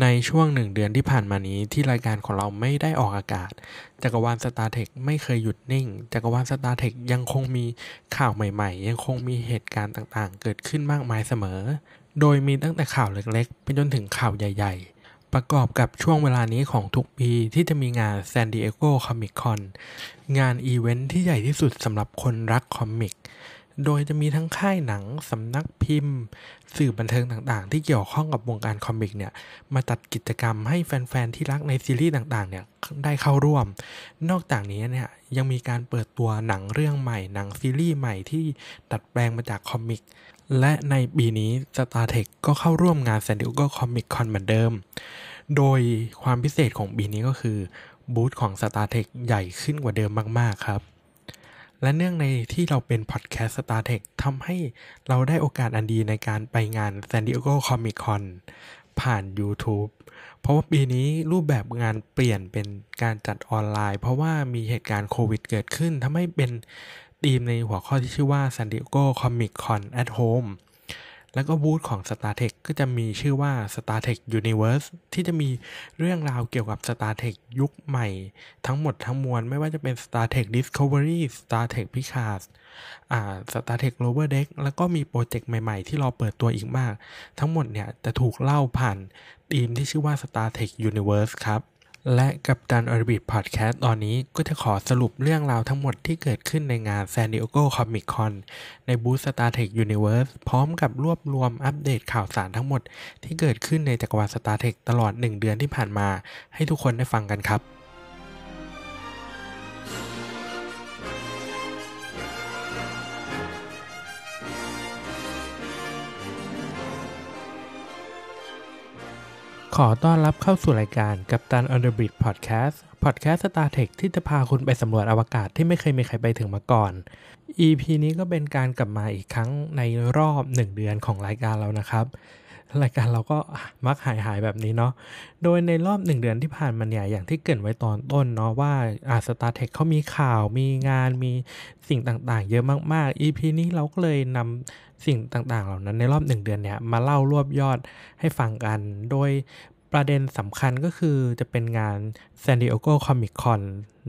ในช่วงหนึ่งเดือนที่ผ่านมานี้ที่รายการของเราไม่ได้ออกอากาศ จักรวาล Star Trek ไม่เคยหยุดนิ่ง จักรวาล Star Trek ยังคงมีข่าวใหม่ๆ ยังคงมีเหตุการณ์ต่างๆ เกิดขึ้นมากมายเสมอ โดยมีตั้งแต่ข่าวเล็กๆ ไปจนถึงข่าวใหญ่ ๆ ประกอบกับช่วงเวลานี้ของทุกปีที่จะมีงาน San Diego Comic Con งานอีเวนท์ที่ใหญ่ที่สุดสำหรับคนรัก comic โดยจะมีทั้งค่ายหนัง สำนักพิมพ์ สื่อบันเทิงต่างๆ ที่เกี่ยวข้องกับวงการคอมิกเนี่ย มาจัดกิจกรรมให้แฟน ๆ ที่รักในซีรีส์ต่างๆ เนี่ยได้เข้าร่วม นอกจากนี้เนี่ยยังมีการเปิดตัวหนังเรื่องใหม่ หนังซีรีส์ใหม่ที่ดัดแปลงมาจากคอมิก และในปีนี้ StarTech ก็เข้าร่วมงาน San Diego Comic Con เหมือนเดิม โดยความพิเศษของปีนี้ก็คือบูธของ StarTech ใหญ่ขึ้นกว่าเดิมมากๆครับ และเนื่องในที่เราเป็นพอดแคสต์ StarTech ทำให้เราได้โอกาสอันดีในการไปงาน San Diego Comic Con ผ่าน YouTube เพราะว่าปีนี้รูปแบบงานเปลี่ยนเป็นการจัดออนไลน์ เพราะว่ามีเหตุการณ์โควิดเกิดขึ้นทำให้เป็นธีมในหัวข้อที่ชื่อว่า San Diego Comic Con at Home แล้วก็บูธของ StarTech ก็จะมีชื่อว่า StarTech Universe ที่จะมีเรื่องราวเกี่ยวกับ StarTech ยุคใหม่ ทั้งหมดทั้งมวลไม่ว่าจะเป็น StarTech Discovery StarTech Picard อ่า StarTech Lower Deck แล้วก็มีโปรเจกต์ใหม่ๆ ที่รอเปิดตัวอีกมาก ทั้งหมดเนี่ยจะถูกเล่าผ่านธีมที่ชื่อว่า StarTech Universe ครับ และกับดันออร์บิทพอดแคสต์ตอนนี้ก็จะขอสรุปเรื่องราวทั้งหมดที่เกิดขึ้นในงาน San Diego Comic Con ในบูธ StarTech Universe พร้อมกับรวบรวมอัปเดตข่าวสารทั้งหมดที่เกิดขึ้นในจักรวาล StarTech ตลอด 1 เดือนที่ผ่านมา ให้ทุกคนได้ฟังกันครับ ขอต้อนรับเข้าสู่รายการกับตัน On the Bridge Podcast Podcast StarTech ที่จะพาคุณไปสำรวจอวกาศที่ไม่เคยมีใครไปถึงมาก่อน EP นี้ก็เป็นการกลับมาอีกครั้งในรอบ 1 เดือนของรายการเรานะครับ รายการเราก็มักหายหายแบบนี้เนาะโดยในรอบ 1 เดือนที่ผ่านมาเนี่ยอย่างที่เกรินไว้ตอนต้นเนาะว่าอาสตาร์เทคเขามีข่าวมีงานมีสิ่งต่างๆ เยอะมากๆ EP นี้เราก็เลยนำสิ่งต่างๆ เหล่านั้นในรอบ 1 เดือนเนี่ยมาเล่ารวบยอดให้ฟังกัน โดย ประเด็นสำคัญก็คือจะเป็นงาน San Diego Comic Con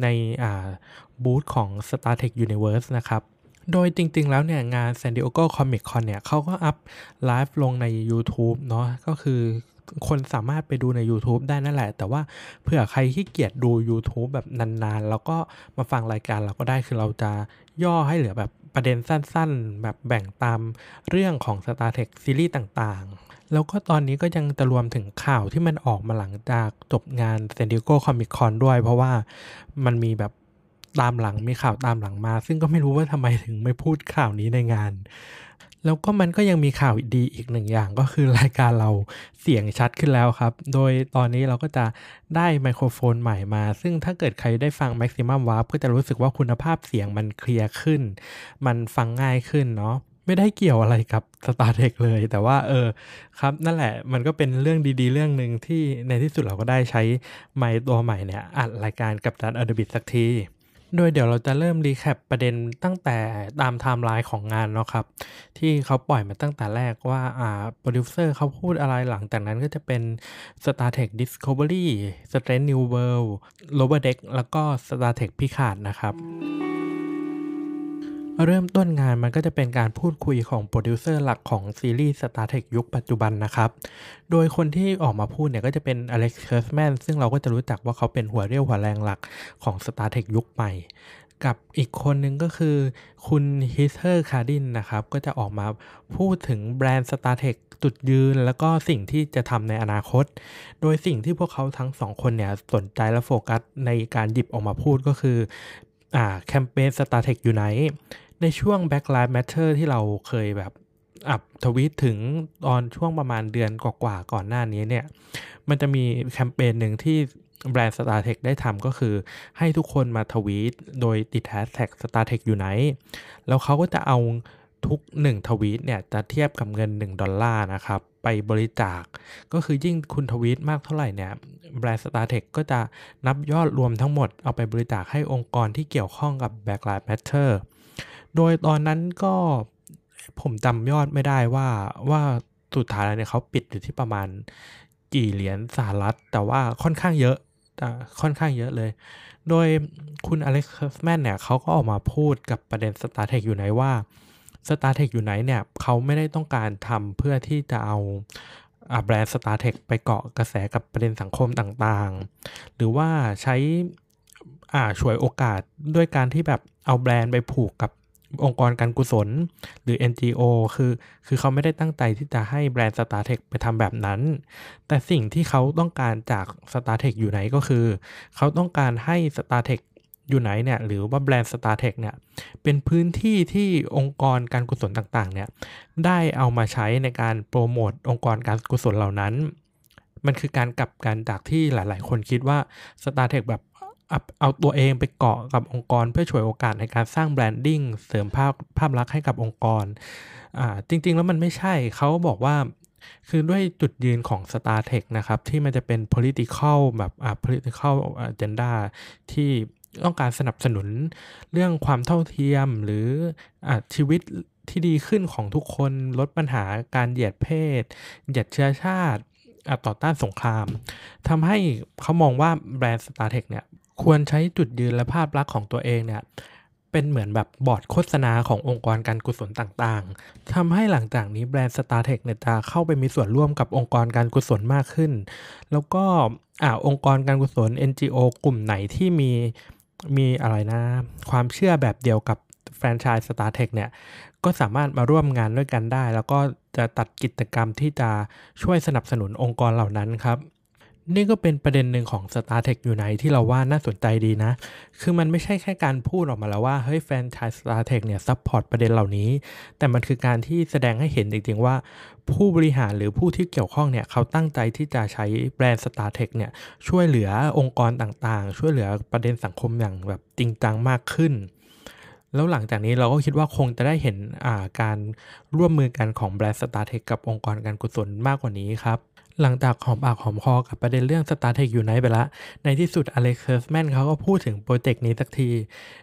ในบูธของ StarTech Universe นะครับ โดยจริงๆแล้วเนี่ยงาน San Diego Comic Con เนี่ยเขาก็อัพไลฟ์ลงใน YouTube เนาะก็คือคนสามารถไปดูใน YouTube ได้นั่นแหละ แต่ว่าเผื่อใครที่เกียจดู YouTube แบบนานๆ แล้วก็มาฟังรายการเราก็ได้คือเราจะย่อให้เหลือแบบประเด็นสั้นๆ แบบแบ่งตามเรื่องของ StarTech ซีรีส์ต่างๆ แล้วก็ตอนนี้ก็ยังจะรวมถึงข่าวที่มันออกมาหลังจากจบงาน San Diego Comic Con ด้วย เพราะว่ามันมีแบบตามหลังมีข่าวตามหลังมา ซึ่งก็ไม่รู้ว่าทำไมถึงไม่พูดข่าวนี้ในงาน แล้วก็มันก็ยังมีข่าวดีอีกหนึ่งอย่างก็คือรายการเราเสียงชัดขึ้นแล้วครับ โดยตอนนี้เราก็จะได้ไมโครโฟนใหม่มา ซึ่งถ้าเกิดใครได้ฟัง Maximum Warp ก็จะรู้สึกว่าคุณภาพเสียงมันเคลียร์ขึ้น มันฟังง่ายขึ้นเนาะ ไม่ได้เกี่ยวอะไรกับ StarTech เลย แต่ว่าเออครับนั่นแหละมันก็เป็นเรื่องดีๆ เรื่องหนึ่งที่ในที่สุดเราก็ได้ใช้ไมค์ตัวใหม่เนี่ยอัดรายการกับดันอ d บิ t สักที โดยเดี๋ยวเราจะเริ่ม recap ประเด็นตั้งแต่ตามไทม์ไลน์ของงานเนาะครับ ที่เขาปล่อยมาตั้งแต่แรกว่าอ่าโปรดิวเซอร์เขาพูดอะไรหลังจากนั้นก็จะเป็น Star Trek Discovery Strange New Worlds Lower Decks แล้วก็ Star Trek Picard นะครับ เริ่มต้นงานมันก็จะเป็นการพูดคุยของโปรดิวเซอร์หลักของซีรีส์ StarTech ยุคปัจจุบันนะครับ โดยคนที่ออกมาพูดเนี่ยก็จะเป็น Alex Kurtzman ซึ่งเราก็จะรู้จักว่าเขาเป็นหัวเรี่ยวหัวแรงหลักของ Star Trek ยุคใหม่ กับอีกคนหนึ่งก็คือคุณ Heather Kadin นะครับ ก็จะออกมาพูดถึงแบรนด์ StarTech จุดยืน แล้วก็สิ่งที่จะทำในอนาคต โดยสิ่งที่พวกเขาทั้งสองคนเนี่ยสนใจและโฟกัสในการหยิบออกมาพูดก็คืออ่าแคมเปญ Star Trek United ในช่วง Black Lives Matter ที่เราเคยแบบอัพทวีตถึงตอนช่วงประมาณเดือนกว่าๆก่อนหน้านี้เนี่ย มันจะมีแคมเปญหนึ่งที่แบรนด์ StarTech ได้ทำก็คือ ให้ทุกคนมาทวีตโดยติดแฮชแท็ก Star Trek United แล้วเขาก็จะเอาทุก 1 ทวีตเนี่ย จะเทียบกับเงิน 1 ดอลลาร์นะครับ ไปบริจาค ก็คือยิ่งคุณทวีตมากเท่าไหร่เนี่ย แบรนด์ StarTech ก็จะนับยอดรวมทั้งหมดเอาไปบริจาคให้องค์กรที่เกี่ยวข้องกับ Black Lives Matter โดยตอนนั้นก็ผมจำยอดไม่ได้ว่าว่าสุดท้ายแล้วเนี่ยเขาปิดอยู่ที่ประมาณกี่เหรียญสหรัฐ แต่ว่าค่อนข้างเยอะแต่ค่อนข้างเยอะเลย โดยคุณอเล็กซ์แมนเนี่ยเขาก็ออกมาพูดกับประเด็น StarTech อยู่ไหนว่า StarTech อยู่ไหนเนี่ยเขาไม่ได้ต้องการทำเพื่อที่จะเอาแบรนด์ StarTech ไปเกาะกระแสกับประเด็นสังคมต่างๆ หรือว่าใช้อ่าช่วยโอกาสด้วยการที่แบบเอาแบรนด์ไปผูกกับ องค์กรการกุศล หรือ NGO คือ คือเขาไม่ได้ตั้งใจที่จะให้แบรนด์ StarTech ไปทำแบบนั้น แต่สิ่งที่เขาต้องการจาก StarTech อยู่ไหนก็คือ เขาต้องการให้ StarTech อยู่ไหนเนี่ยหรือว่าแบรนด์ StarTech เนี่ยเป็นพื้นที่ที่องค์กรการกุศลต่างๆเนี่ยได้เอามาใช้ในการโปรโมทองค์กรการกุศลเหล่านั้น มันคือการกลับกันจากที่หลาย ๆ คนคิดว่า StarTech แบบ เอาตัวเองไปเกาะกับองค์กร เพื่อช่วยโอกาสในการสร้างแบรนดิ้งเสริมภาพภาพลักษณ์ให้กับองค์กรอ่าจริง ๆ แล้วมันไม่ใช่เขาบอกว่าคือด้วยจุดยืนของ StarTech นะครับ ที่มันจะเป็น political แบบอ่า political agenda ที่ต้องการสนับสนุนเรื่องความเท่าเทียมหรืออชีวิตที่ดีขึ้นของทุกคนลดปัญหาการเหยียดเพศ เหยียดเชื้อชาติต่อต้านสงครามทำให้เขามองว่าแบรนด์ StarTech เนี่ย ควรใช้จุดยืนและภาพลักษณ์ของตัวเองเนี่ยเป็นเหมือนแบบบอร์ดโฆษณาขององค์กรการกุศลต่างๆทำให้หลังจากนี้แบรนด์ StarTech เนี่ยจะเข้าไปมีส่วนร่วมกับองค์กรการกุศลมากขึ้น แล้วก็อ่าองค์กรการกุศล NGO กลุ่มไหนที่มีมีอะไรนะ ความเชื่อแบบเดียวกับแฟรนไชส์ StarTech เนี่ยก็สามารถมาร่วมงานด้วยกันได้ แล้วก็จะจัดกิจกรรมที่จะช่วยสนับสนุนองค์กรเหล่านั้นครับ นี่ก็เป็นประเด็นหนึ่งของ StarTech อยู่ในที่เราว่าน่าสนใจดีนะ คือมันไม่ใช่แค่การพูดออกมาแล้วว่า เฮ้ยแฟนชาย StarTech เนี่ยซัพพอร์ตประเด็นเหล่านี้ แต่มันคือการที่แสดงให้เห็นจริงๆว่า ผู้บริหารหรือผู้ที่เกี่ยวข้องเนี่ยเขาตั้งใจที่จะใช้แบรนด์ Star Trek เนี่ยช่วยเหลือองค์กรต่างๆ ช่วยเหลือประเด็นสังคมอย่างแบบจริงจังมากขึ้นแล้วหลังจากนี้เราก็คิดว่าคงจะได้เห็นการร่วมมือกันของแบรนด์ StarTech กับองค์กรการกุศลมากกว่านี้ครับ หลังจากหอมปากหอมคอกับประเด็นเรื่อง Star Trek United ไปละ ในที่สุด Alex Kurtzman เขาก็พูดถึงโปรเจกต์นี้สักที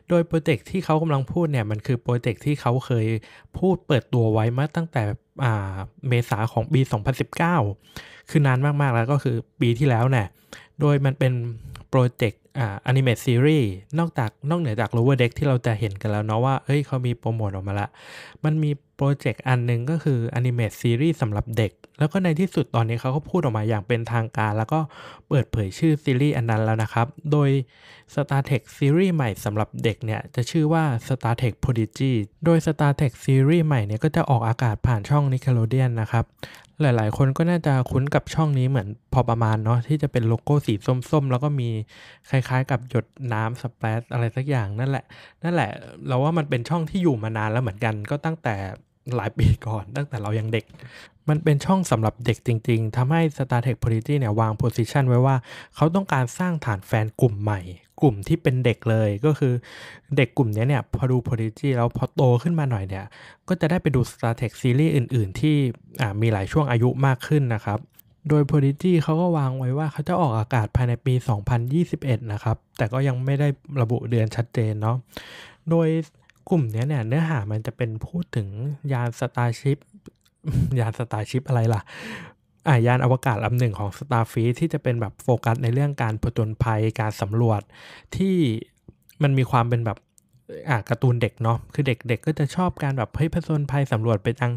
โดยโปรเจกต์ที่เขากำลังพูดเนี่ย มันคือโปรเจกต์ที่เขาเคยพูดเปิดตัวไว้มาตั้งแต่เมษาของปี 2019 คือนานมากๆแล้วก็คือปีที่แล้วเนี่ย โดยมันเป็นโปรเจกต์อ่า animated series นอกจากนอกเหนือจาก Lower Deck ที่เราจะเห็นกันแล้วเนาะว่าเอ้ยเขามีโปรโมทออกมาละ มันมีโปรเจกต์อันนึงก็คือ animated series สำหรับเด็ก แล้วก็ในที่สุดตอนนี้เขาก็พูดออกมาอย่างเป็นทางการ แล้วก็เปิดเผยชื่อซีรีส์อันนั้นแล้วนะครับ โดย StarTech ซีรีส์ใหม่สำหรับเด็กเนี่ย จะชื่อว่า Star Trek Prodigy โดย StarTech ซีรีส์ใหม่เนี่ยก็จะออกอากาศผ่านช่อง Nickelodeon นะครับ หลายๆ คนก็น่าจะคุ้นกับช่องนี้เหมือนพอประมาณเนาะที่จะเป็นโลโก้สีส้มๆ แล้วก็มีคล้ายๆ กับหยดน้ำสเปรดอะไรสักอย่างนั่นแหละ นั่นแหละ เราว่ามันเป็นช่องที่อยู่มานานแล้วเหมือนกันก็ตั้งแต่ หลายปีก่อน ตั้งแต่เรายังเด็ก มันเป็นช่องสำหรับเด็กจริง ๆทำให้ StarTech p o l i t y เนี่ยวางโพสิชันไว้ว่า เขาต้องการสร้างฐานแฟนกลุ่มใหม่ กลุ่มที่เป็นเด็กเลยก็คือเด็กกลุ่มนี้เนี่ยพอดู p o l i t y แล้วพอโตขึ้นมาหน่อยเนี่ย ก็จะได้ไปดู StarTech ซีรีส์อื่น ๆ ที่มีหลายช่วงอายุมากขึ้นนะครับโดย p o l i t y เขาก็วางไว้ว่าเขาจะออกอากาศภายในปี 2021 นะครับ แต่ก็ยังไม่ได้ระบุเดือนชัดเจนเนาะ โดย กลุ่มนี้เนี่ยเนื้อหามันจะเป็นพูดถึงยานสตาร์ชิพยานสตาร์ชิพอะไรล่ะอายานอวกาศลำหนึ่งของ s t a r f e e ที่จะเป็นแบบโฟกัสในเรื่องการผจญภัยการสำรวจที่มันมีความเป็นแบบอ่าการ์ตูนเด็กเนาะคือเด็กๆกก็จะชอบการแบบเฮ้ยผจญภัยสำรวจไปทาง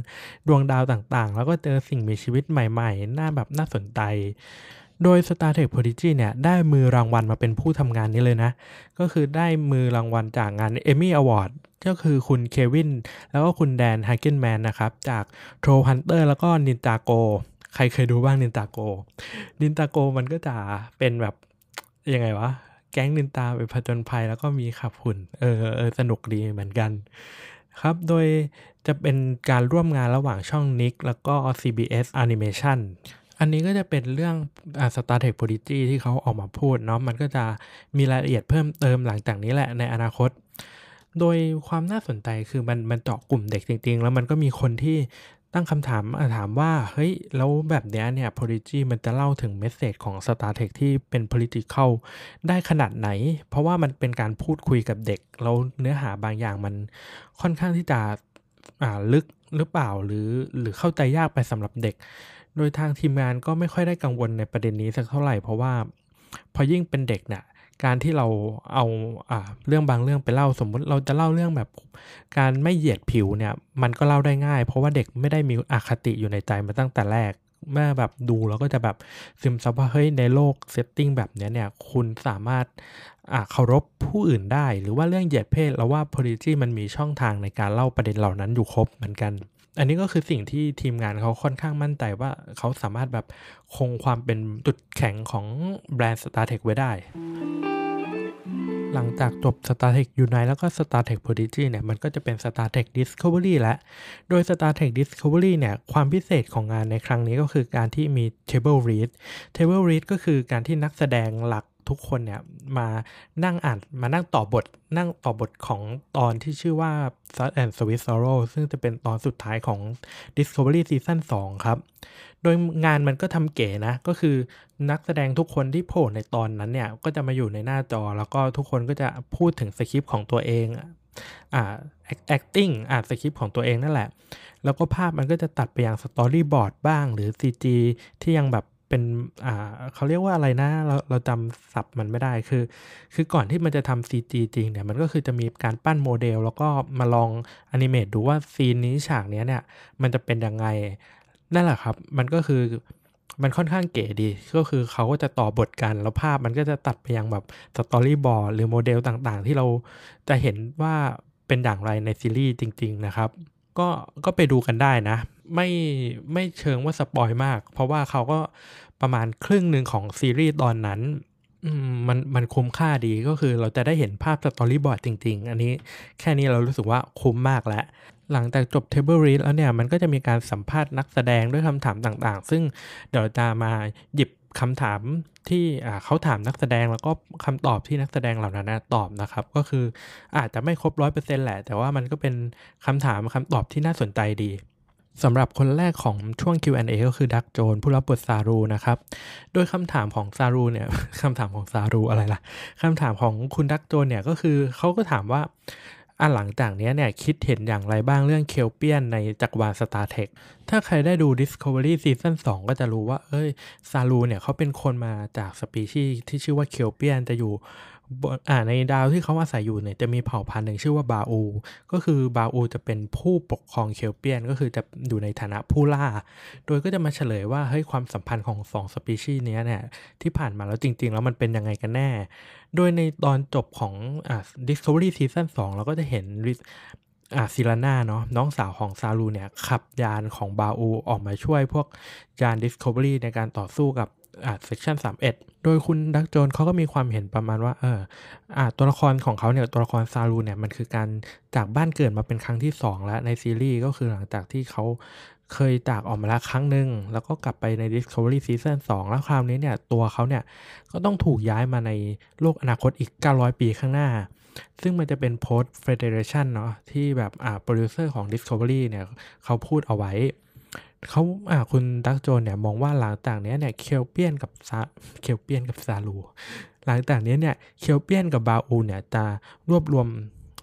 ดวงดาวต่างๆ แล้วก็เจอสิ่งมีชีวิตใหม่ๆ น่าแบบน่าสนใจ โดย StarTech Prodigy เนี่ย ได้มือรางวัลมาเป็นผู้ทำงานนี้เลยนะ ก็คือได้มือรางวัลจากงาน Emmy Award ก็คือคุณเควิน แล้วก็คุณแดนฮาเกนแมนนะครับ จาก Troll Hunter แล้วก็ Ninjago ใครเคยดูบ้าง Ninjago Ninjago มันก็จะเป็นแบบ ยังไงวะ แก๊งนินตาไปผจญภัยแล้วก็มีขับหุ่น เออเออสนุกดีเหมือนกันครับ โดยจะเป็นการร่วมงานระหว่างช่อง Nick แล้วก็ CBS Animation อันนี้ก็จะเป็นเรื่องอ่า StarTech Prodigy ที่เขาออกมาพูดเนาะ มันก็จะมีรายละเอียดเพิ่มเติมหลังจากนี้แหละในอนาคต โดยความน่าสนใจคือมันมันเจาะกลุ่มเด็กจริง ๆ แล้วมันก็มีคนที่ตั้งคำถามถามว่า เฮ้ย แล้วแบบนี้เนี่ย Prodigy มันจะเล่าถึงเมสเซจของ StarTech ที่เป็น political ได้ขนาดไหน เพราะว่ามันเป็นการพูดคุยกับเด็ก แล้วเนื้อหาบางอย่างมันค่อนข้างที่จะลึกหรือเปล่าหรือหรือเข้าใจยากไปสำหรับเด็ก โดยทางทีมงานก็ไม่ค่อยได้กังวลในประเด็นนี้สักเท่าไหร่ เพราะว่าพอยิ่งเป็นเด็กเนี่ย การที่เราเอาอาเรื่องบางเรื่องไปเล่าสมมุติเราจะเล่าเรื่องแบบ การไม่เหยียดผิวเนี่ย มันก็เล่าได้ง่าย เพราะว่าเด็กไม่ได้มีอคติอยู่ในใจมาตั้งแต่แรกเมื่อแบบดูแล้วก็จะแบบซึมซับว่าเฮ้ยในโลก setting แบบนี้เนี่ย คุณสามารถเคารพผู้อื่นได้ หรือว่าเรื่องเหยียดเพศแล้วว่า p o l i t y มันมีช่องทางในการเล่าประเด็นเหล่านั้นอยู่ครบเหมือนกัน อันนี้ก็คือสิ่งที่ทีมงานเขาค่อนข้างมั่นใจว่าเขาสามารถแบบคงความเป็นจุดแข็งของแบรนด์ Star Trek ไว้ได้ หลังจากจบ StarTech Unite แล้วก็ StarTech Prodigy เนี่ยมันก็จะเป็น StarTech Discovery แล้วโดย StarTech Discovery เนี่ยความพิเศษของงานในครั้งนี้ก็คือการที่มี Table Read Table Read ก็คือการที่นักแสดงหลัก ทุกคนเนี่ยมานั่งอ่านมานั่งต่อบทนั่งต่อบทของตอนที่ชื่อว่า Sad and Sweet Sorrow ซึ่งจะเป็นตอนสุดท้ายของ Discovery Season 2 ครับ โดยงานมันก็ทำเก๋นะ ก็คือนักแสดงทุกคนที่โผล่ในตอนนั้นเนี่ย ก็จะมาอยู่ในหน้าจอ แล้วก็ทุกคนก็จะพูดถึงสคริปต์ของตัวเองอ่า acting อ่านสคริปต์ของตัวเองนั่นแหละ แล้วก็ภาพมันก็จะตัดไปอย่างสตอรี่บอร์ดบ้าง หรือ CG ที่ยังแบบ เป็นอ่าเขาเรียกว่าอะไรนะ เราเราจำศัพท์มันไม่ได้คือ คือก่อนที่มันจะทำ CG จริงเนี่ยมันก็คือจะมีการปั้นโมเดล แล้วก็มาลอง animate ดูว่าซีนนี้ฉากนี้เนี่ยมันจะเป็นยังไงนั่นแหละครับ มันก็คือมันค่อนข้างเก๋ดี ก็คือเขาก็จะต่อบทกันแล้วภาพมันก็จะตัดไปยังแบบสตอรี่บอร์ดหรือโมเดลต่างๆ ที่เราจะเห็นว่าเป็นอย่างไรในซีรีส์จริง ๆ นะครับ ก็ก็ไปดูกันได้นะ ไม่ไม่เชิงว่า spoil มาก เพราะว่าเขาก็ประมาณครึ่งหนึ่งของซีรีส์ตอนนั้นมันมันคุ้มค่าดีก็คือเราจะได้เห็นภาพสตอรี่บอร์ดจริง ๆ อันนี้แค่นี้เรารู้สึกว่าคุ้มมากแล้ว หลังจากจบ Table Read แล้วเนี่ย มันก็จะมีการสัมภาษณ์นักแสดงด้วยคำถามต่างๆ ซึ่งเดี๋ยวจะมาหยิบคำถามที่เขาถามนักแสดงแล้วก็คำตอบที่นักแสดงเหล่านั้นตอบนะครับ ก็คืออาจจะไม่ครบร้อยเปอร์เซ็นต์แหละ แต่ว่ามันก็เป็นคำถามคำตอบที่น่าสนใจดี สำหรับคนแรกของช่วง Q&A ก็คือดักโจนผู้รับบทซารูนะครับ โดยคำถามของซารูเนี่ยคำถามของซารูอะไรล่ะคำถามของคุณดักโจนเนี่ยก็คือเขาก็ถามว่าอันหลังจากนี้เนี่ยคิดเห็นอย่างไรบ้างเรื่องเคลเปียนในจักรวาล Star Trek ถ้าใครได้ดู Discovery Season 2 ก็จะรู้ว่า เอ้ยซารูเนี่ยเขาเป็นคนมาจากสปีชีส์ที่ชื่อว่าเคลเปียนจะอยู่ อ่าในดาวที่เขาอาศัยอยู่เนี่ยจะมีเผ่าพันธุ์หนึ่งชื่อว่าบาอู ก็คือบาอูจะเป็นผู้ปกครองเคลเปียน ก็คือจะอยู่ในฐานะผู้ล่า โดยก็จะมาเฉลยว่าเฮ้ยความสัมพันธ์ของสองสปีชีส์นี้เนี่ยที่ผ่านมาแล้วจริง ๆ แล้วมันเป็นยังไงกันแน่ โดยในตอนจบของอ่า Discovery Season 2 เราก็จะเห็นอาซิลาน่าเนาะน้องสาวของซาลูเนี่ย ขับยานของบาอูออกมาช่วยพวกยาน Discovery ในการต่อสู้กับอ่า Section 31 โดยคุณดักโจนเขาก็มีความเห็นประมาณว่าเอออ่าตัวละครของเขาเนี่ยตัวละครซาลูเนี่ยมันคือการจากบ้านเกิดมาเป็นครั้งที่ 2 แล้วในซีรีส์ก็คือหลังจากที่เขาเคยจากออกมาแล้วครั้งหนึ่งแล้วก็กลับไปใน Discovery Season 2 แล้วคราวนี้เนี่ยตัวเขาเนี่ยก็ต้องถูกย้ายมาในโลกอนาคตอีก 900 ปีข้างหน้า ซึ่งมันจะเป็น post federation เนาะที่แบบอ่าโปรดิวเซอร์ของ Discovery เนี่ยเขาพูดเอาไว้ เขาอ่าคุณดักโจนเนี่ยมองว่าหลังจากนี้เนี่ยเคลเปียนกับซาเคลเปียนกับซาลูหลังจากนี้เนี่ยเคลเปียนกับบาอูเนี่ยจะรวบรวม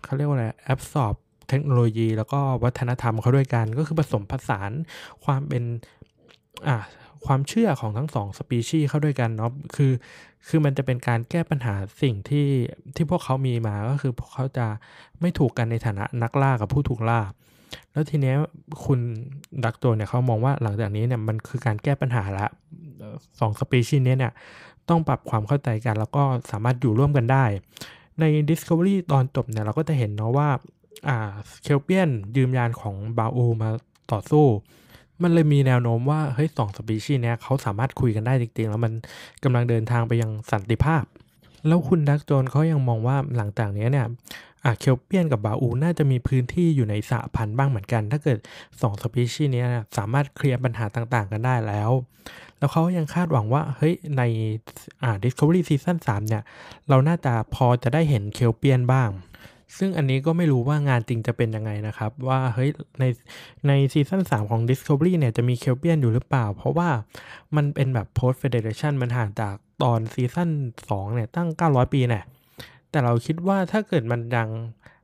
เขาเรียกว่าอะไรแอบสอบเทคโนโลยีแล้วก็วัฒนธรรมเขาด้วยกัน ก็คือผสมผสานความเป็นอ่าความเชื่อของทั้งสองสปีชีส์เข้าด้วยกันเนาะคือ คือมันจะเป็นการแก้ปัญหาสิ่งที่ที่พวกเขามีมาก็คือพวกเขาจะไม่ถูกกันในฐานะนักล่ากับผู้ถูกล่า แล้วทีนี้คุณดักตัวเนี่ยเขามองว่าหลังจากนี้เนี่ยมันคือการแก้ปัญหาละสองสปีชีส์นี้เนี่ยต้องปรับความเข้าใจกัน แล้วก็สามารถอยู่ร่วมกันได้ ใน Discovery ตอนจบเนี่ยเราก็จะเห็นเนาะว่าอ่าเคลเปียนยืมยานของบาอูมาต่อสู้ มันเลยมีแนวโน้มว่าเฮ้ยสองสปีชีส์เนี้ยเขาสามารถคุยกันได้จริงๆ แล้วมันกำลังเดินทางไปยังสันติภาพ แล้วคุณดักโจนเขายังมองว่าหลังจากนี้เนี่ย อะเคลเปียนกับบาอูน่าจะมีพื้นที่อยู่ในสะพันธุ์บ้างเหมือนกัน ถ้าเกิด2สปีชีส์นี้สามารถเคลียร์ปัญหาต่างๆ กันได้แล้ว แล้วเขายังคาดหวังว่า เฮ้ย ในอ่า Discovery Season 3 เนี่ย เราน่าจะพอจะได้เห็น Kelpien บ้าง ซึ่งอันนี้ก็ไม่รู้ว่างานจริงจะเป็นยังไงนะครับ ว่าเฮ้ยในในซีซั่น3ของ Discovery เนี่ยจะมี Kelpien อยู่หรือเปล่า เพราะว่ามันเป็นแบบ Post Federation มันห่างจากตอนซีซั่น2เนี่ยตั้ง 900 ปีเนี่ย แต่เราคิดว่าถ้าเกิดมันยัง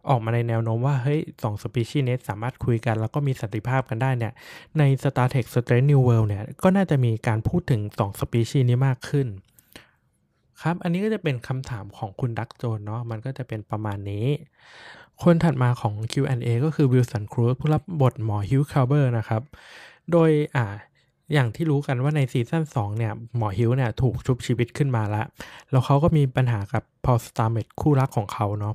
ออกมาในแนวโน้มว่าเฮ้ยสองสปีชีส์นี้สามารถคุยกัน แล้วก็มีสันติภาพกันได้เนี่ย ใน Star Trek Strange New World เนี่ย ก็น่าจะมีการพูดถึง2สปีชีส์นี้มากขึ้น ครับ อันนี้ก็จะเป็นคำถามของคุณ Doug Jones เนาะมันก็จะเป็นประมาณนี้ คนถัดมาของ Q&A ก็คือ Wilson Cruz ผู้รับบทหมอ Hugh Culber นะครับ โดยอ่า อย่างที่รู้กันว่าในซีซั่น2เนี่ยหมอฮิวเนี่ยถูกชุบชีวิตขึ้นมาแล้วแล้วเขาก็มีปัญหากับ Paul Stamets คู่รักของเขาเนาะ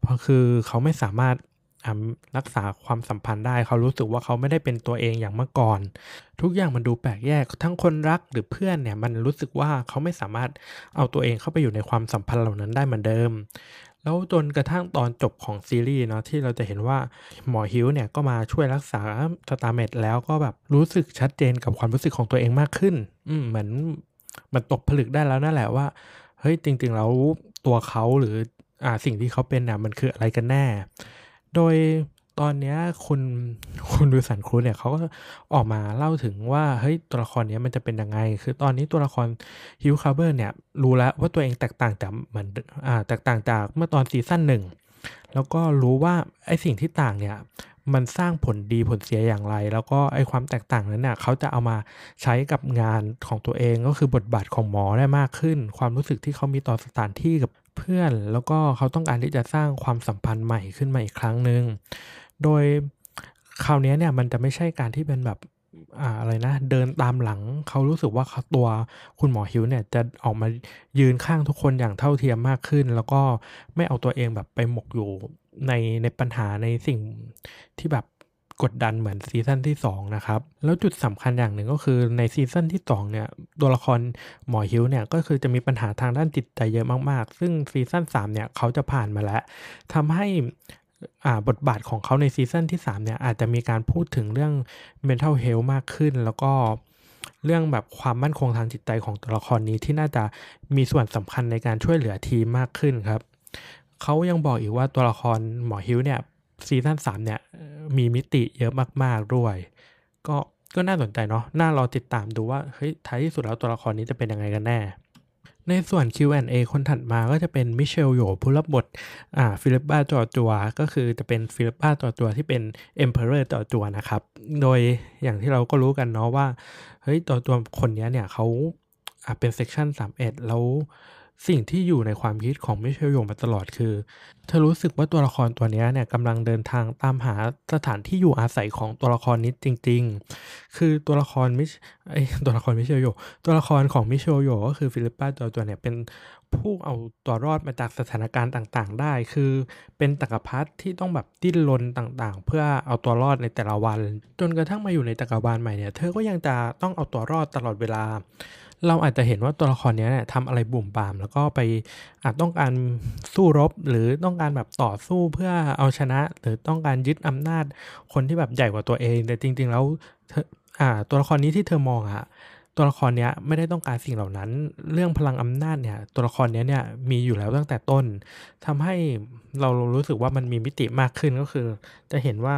เพราะคือเขาไม่สามารถรักษาความสัมพันธ์ได้ เขารู้สึกว่าเขาไม่ได้เป็นตัวเองอย่างเมื่อก่อน ทุกอย่างมันดูแปลกแยก ทั้งคนรักหรือเพื่อนเนี่ยมันรู้สึกว่าเขาไม่สามารถเอาตัวเองเข้าไปอยู่ในความสัมพันธ์เหล่านั้นได้เหมือนเดิม แล้วจนกระทั่งตอนจบของซีรีส์เนาะที่เราจะเห็นว่าหมอฮิวเนี่ยก็มาช่วยรักษาสตาเมดแล้วก็แบบรู้สึกชัดเจนกับความรู้สึกของตัวเองมากขึ้น อืมเหมือนมันตกผลึกได้แล้วนั่นแหละว่าเฮ้ยจริง ๆ แล้วตัวเขาหรืออ่าสิ่งที่เขาเป็นน่ะมันคืออะไรกันแน่ โดย ตอนนี้คุณคุณ Wilson Cruz เนี่ยเขาก็ออกมาเล่าถึงว่าเฮ้ยตัวละครนี้มันจะเป็นยังไง คือตอนนี้ตัวละคร Hugh Culber เนี่ยรู้แล้วว่าตัวเองแตกต่างจากเหมือนอ่าแตกต่างจากเมื่อตอนซีซั่นหนึ่งแล้วก็รู้ว่าไอ้สิ่งที่ต่างเนี่ยมันสร้างผลดีผลเสียอย่างไร แล้วก็ไอ้ความแตกต่างนั้นเนี่ยเขาจะเอามาใช้กับงานของตัวเองก็คือบทบาทของหมอได้มากขึ้น ความรู้สึกที่เขามีต่อสถานที่กับเพื่อน แล้วก็เขาต้องการที่จะสร้างความสัมพันธ์ใหม่ขึ้นมาอีกครั้งหนึ่ง โดยคราวนี้เนี่ยมันจะไม่ใช่การที่เป็นแบบอ่าอะไรนะ เดินตามหลังเขารู้สึกว่าเขาตัวคุณหมอฮิวเนี่ยจะออกมายืนข้างทุกคนอย่างเท่าเทียมมากขึ้น แล้วก็ไม่เอาตัวเองแบบไปหมกอยู่ในในปัญหาในสิ่งที่แบบกดดันเหมือนซีซั่นที่ 2 นะครับ แล้วจุดสำคัญอย่างหนึ่งก็คือในซีซั่นที่ 2 เนี่ย ตัวละครหมอฮิวเนี่ย ก็คือจะมีปัญหาทางด้านจิตใจเยอะมาก ๆ ซึ่งซีซั่น3 เนี่ย เขาจะผ่านมาแล้วทำให้ บทบาทของเขาในซีซั่นที่ 3 เนี่ยอาจจะมีการพูดถึงเรื่อง mental health มากขึ้น แล้วก็เรื่องแบบความมั่นคงทางจิตใจของตัวละครนี้ที่น่าจะมีส่วนสำคัญในการช่วยเหลือทีมมากขึ้นครับ เขายังบอกอีกว่าตัวละครหมอฮิวเนี่ยซีซั่น3เนี่ยมีมิติเยอะมาก ๆ ด้วย ก็ก็น่าสนใจเนาะน่ารอติดตามดูว่าเฮ้ยท้ายที่สุดแล้วตัวละครนี้จะเป็นยังไงกันแน่ ในส่วน Q&A คนถัดมาก็จะเป็น Michelle Yeoh ผู้รับบทอ่า Philippa Georgiou ก็คือจะเป็น Philippa Georgiou ที่เป็น Emperor Georgiou นะครับ โดยอย่างที่เราก็รู้กันเนาะว่า เฮ้ย Georgiou คนนี้เนี่ยเขาอ่าเป็น Section 31แล้ว สิ่งที่อยู่ในความคิดของ Michelle Yeoh มาตลอดคือ เธอรู้สึกว่าตัวละครตัวนี้เนี่ยกำลังเดินทางตามหาสถานที่อยู่อาศัยของตัวละครนี้จริง ๆ คือตัวละครมิชไอตัวละคร Michelle Yeoh ตัวละครของ Michelle Yeoh ก็คือ Philippa ตัวตัวเนี่ยเป็นผู้เอาตัวรอดมาจากสถานการณ์ต่างๆ ได้ คือเป็นจักรพรรดิที่ต้องแบบดิ้นรนต่างๆ เพื่อเอาตัวรอดในแต่ละวัน จนกระทั่งมาอยู่ในจักรวาลใหม่เนี่ยเธอก็ยังจะต้องเอาตัวรอดตลอดเวลา เราอาจจะเห็นว่าตัวละครนี้เนี่ยทำอะไรบุ่มบาม แล้วก็ไปอาจต้องการสู้รบ หรือต้องการแบบต่อสู้เพื่อเอาชนะ หรือต้องการยึดอำนาจคนที่แบบใหญ่กว่าตัวเอง แต่จริง ๆ แล้วอ่าตัวละครนี้ที่เธอมองอะตัวละครเนี้ยไม่ได้ต้องการสิ่งเหล่านั้น เรื่องพลังอำนาจเนี่ย ตัวละครนี้เนี่ยมีอยู่แล้วตั้งแต่ต้นทำให้เรารู้สึกว่ามันมีมิติมากขึ้นก็คือ จะเห็นว่า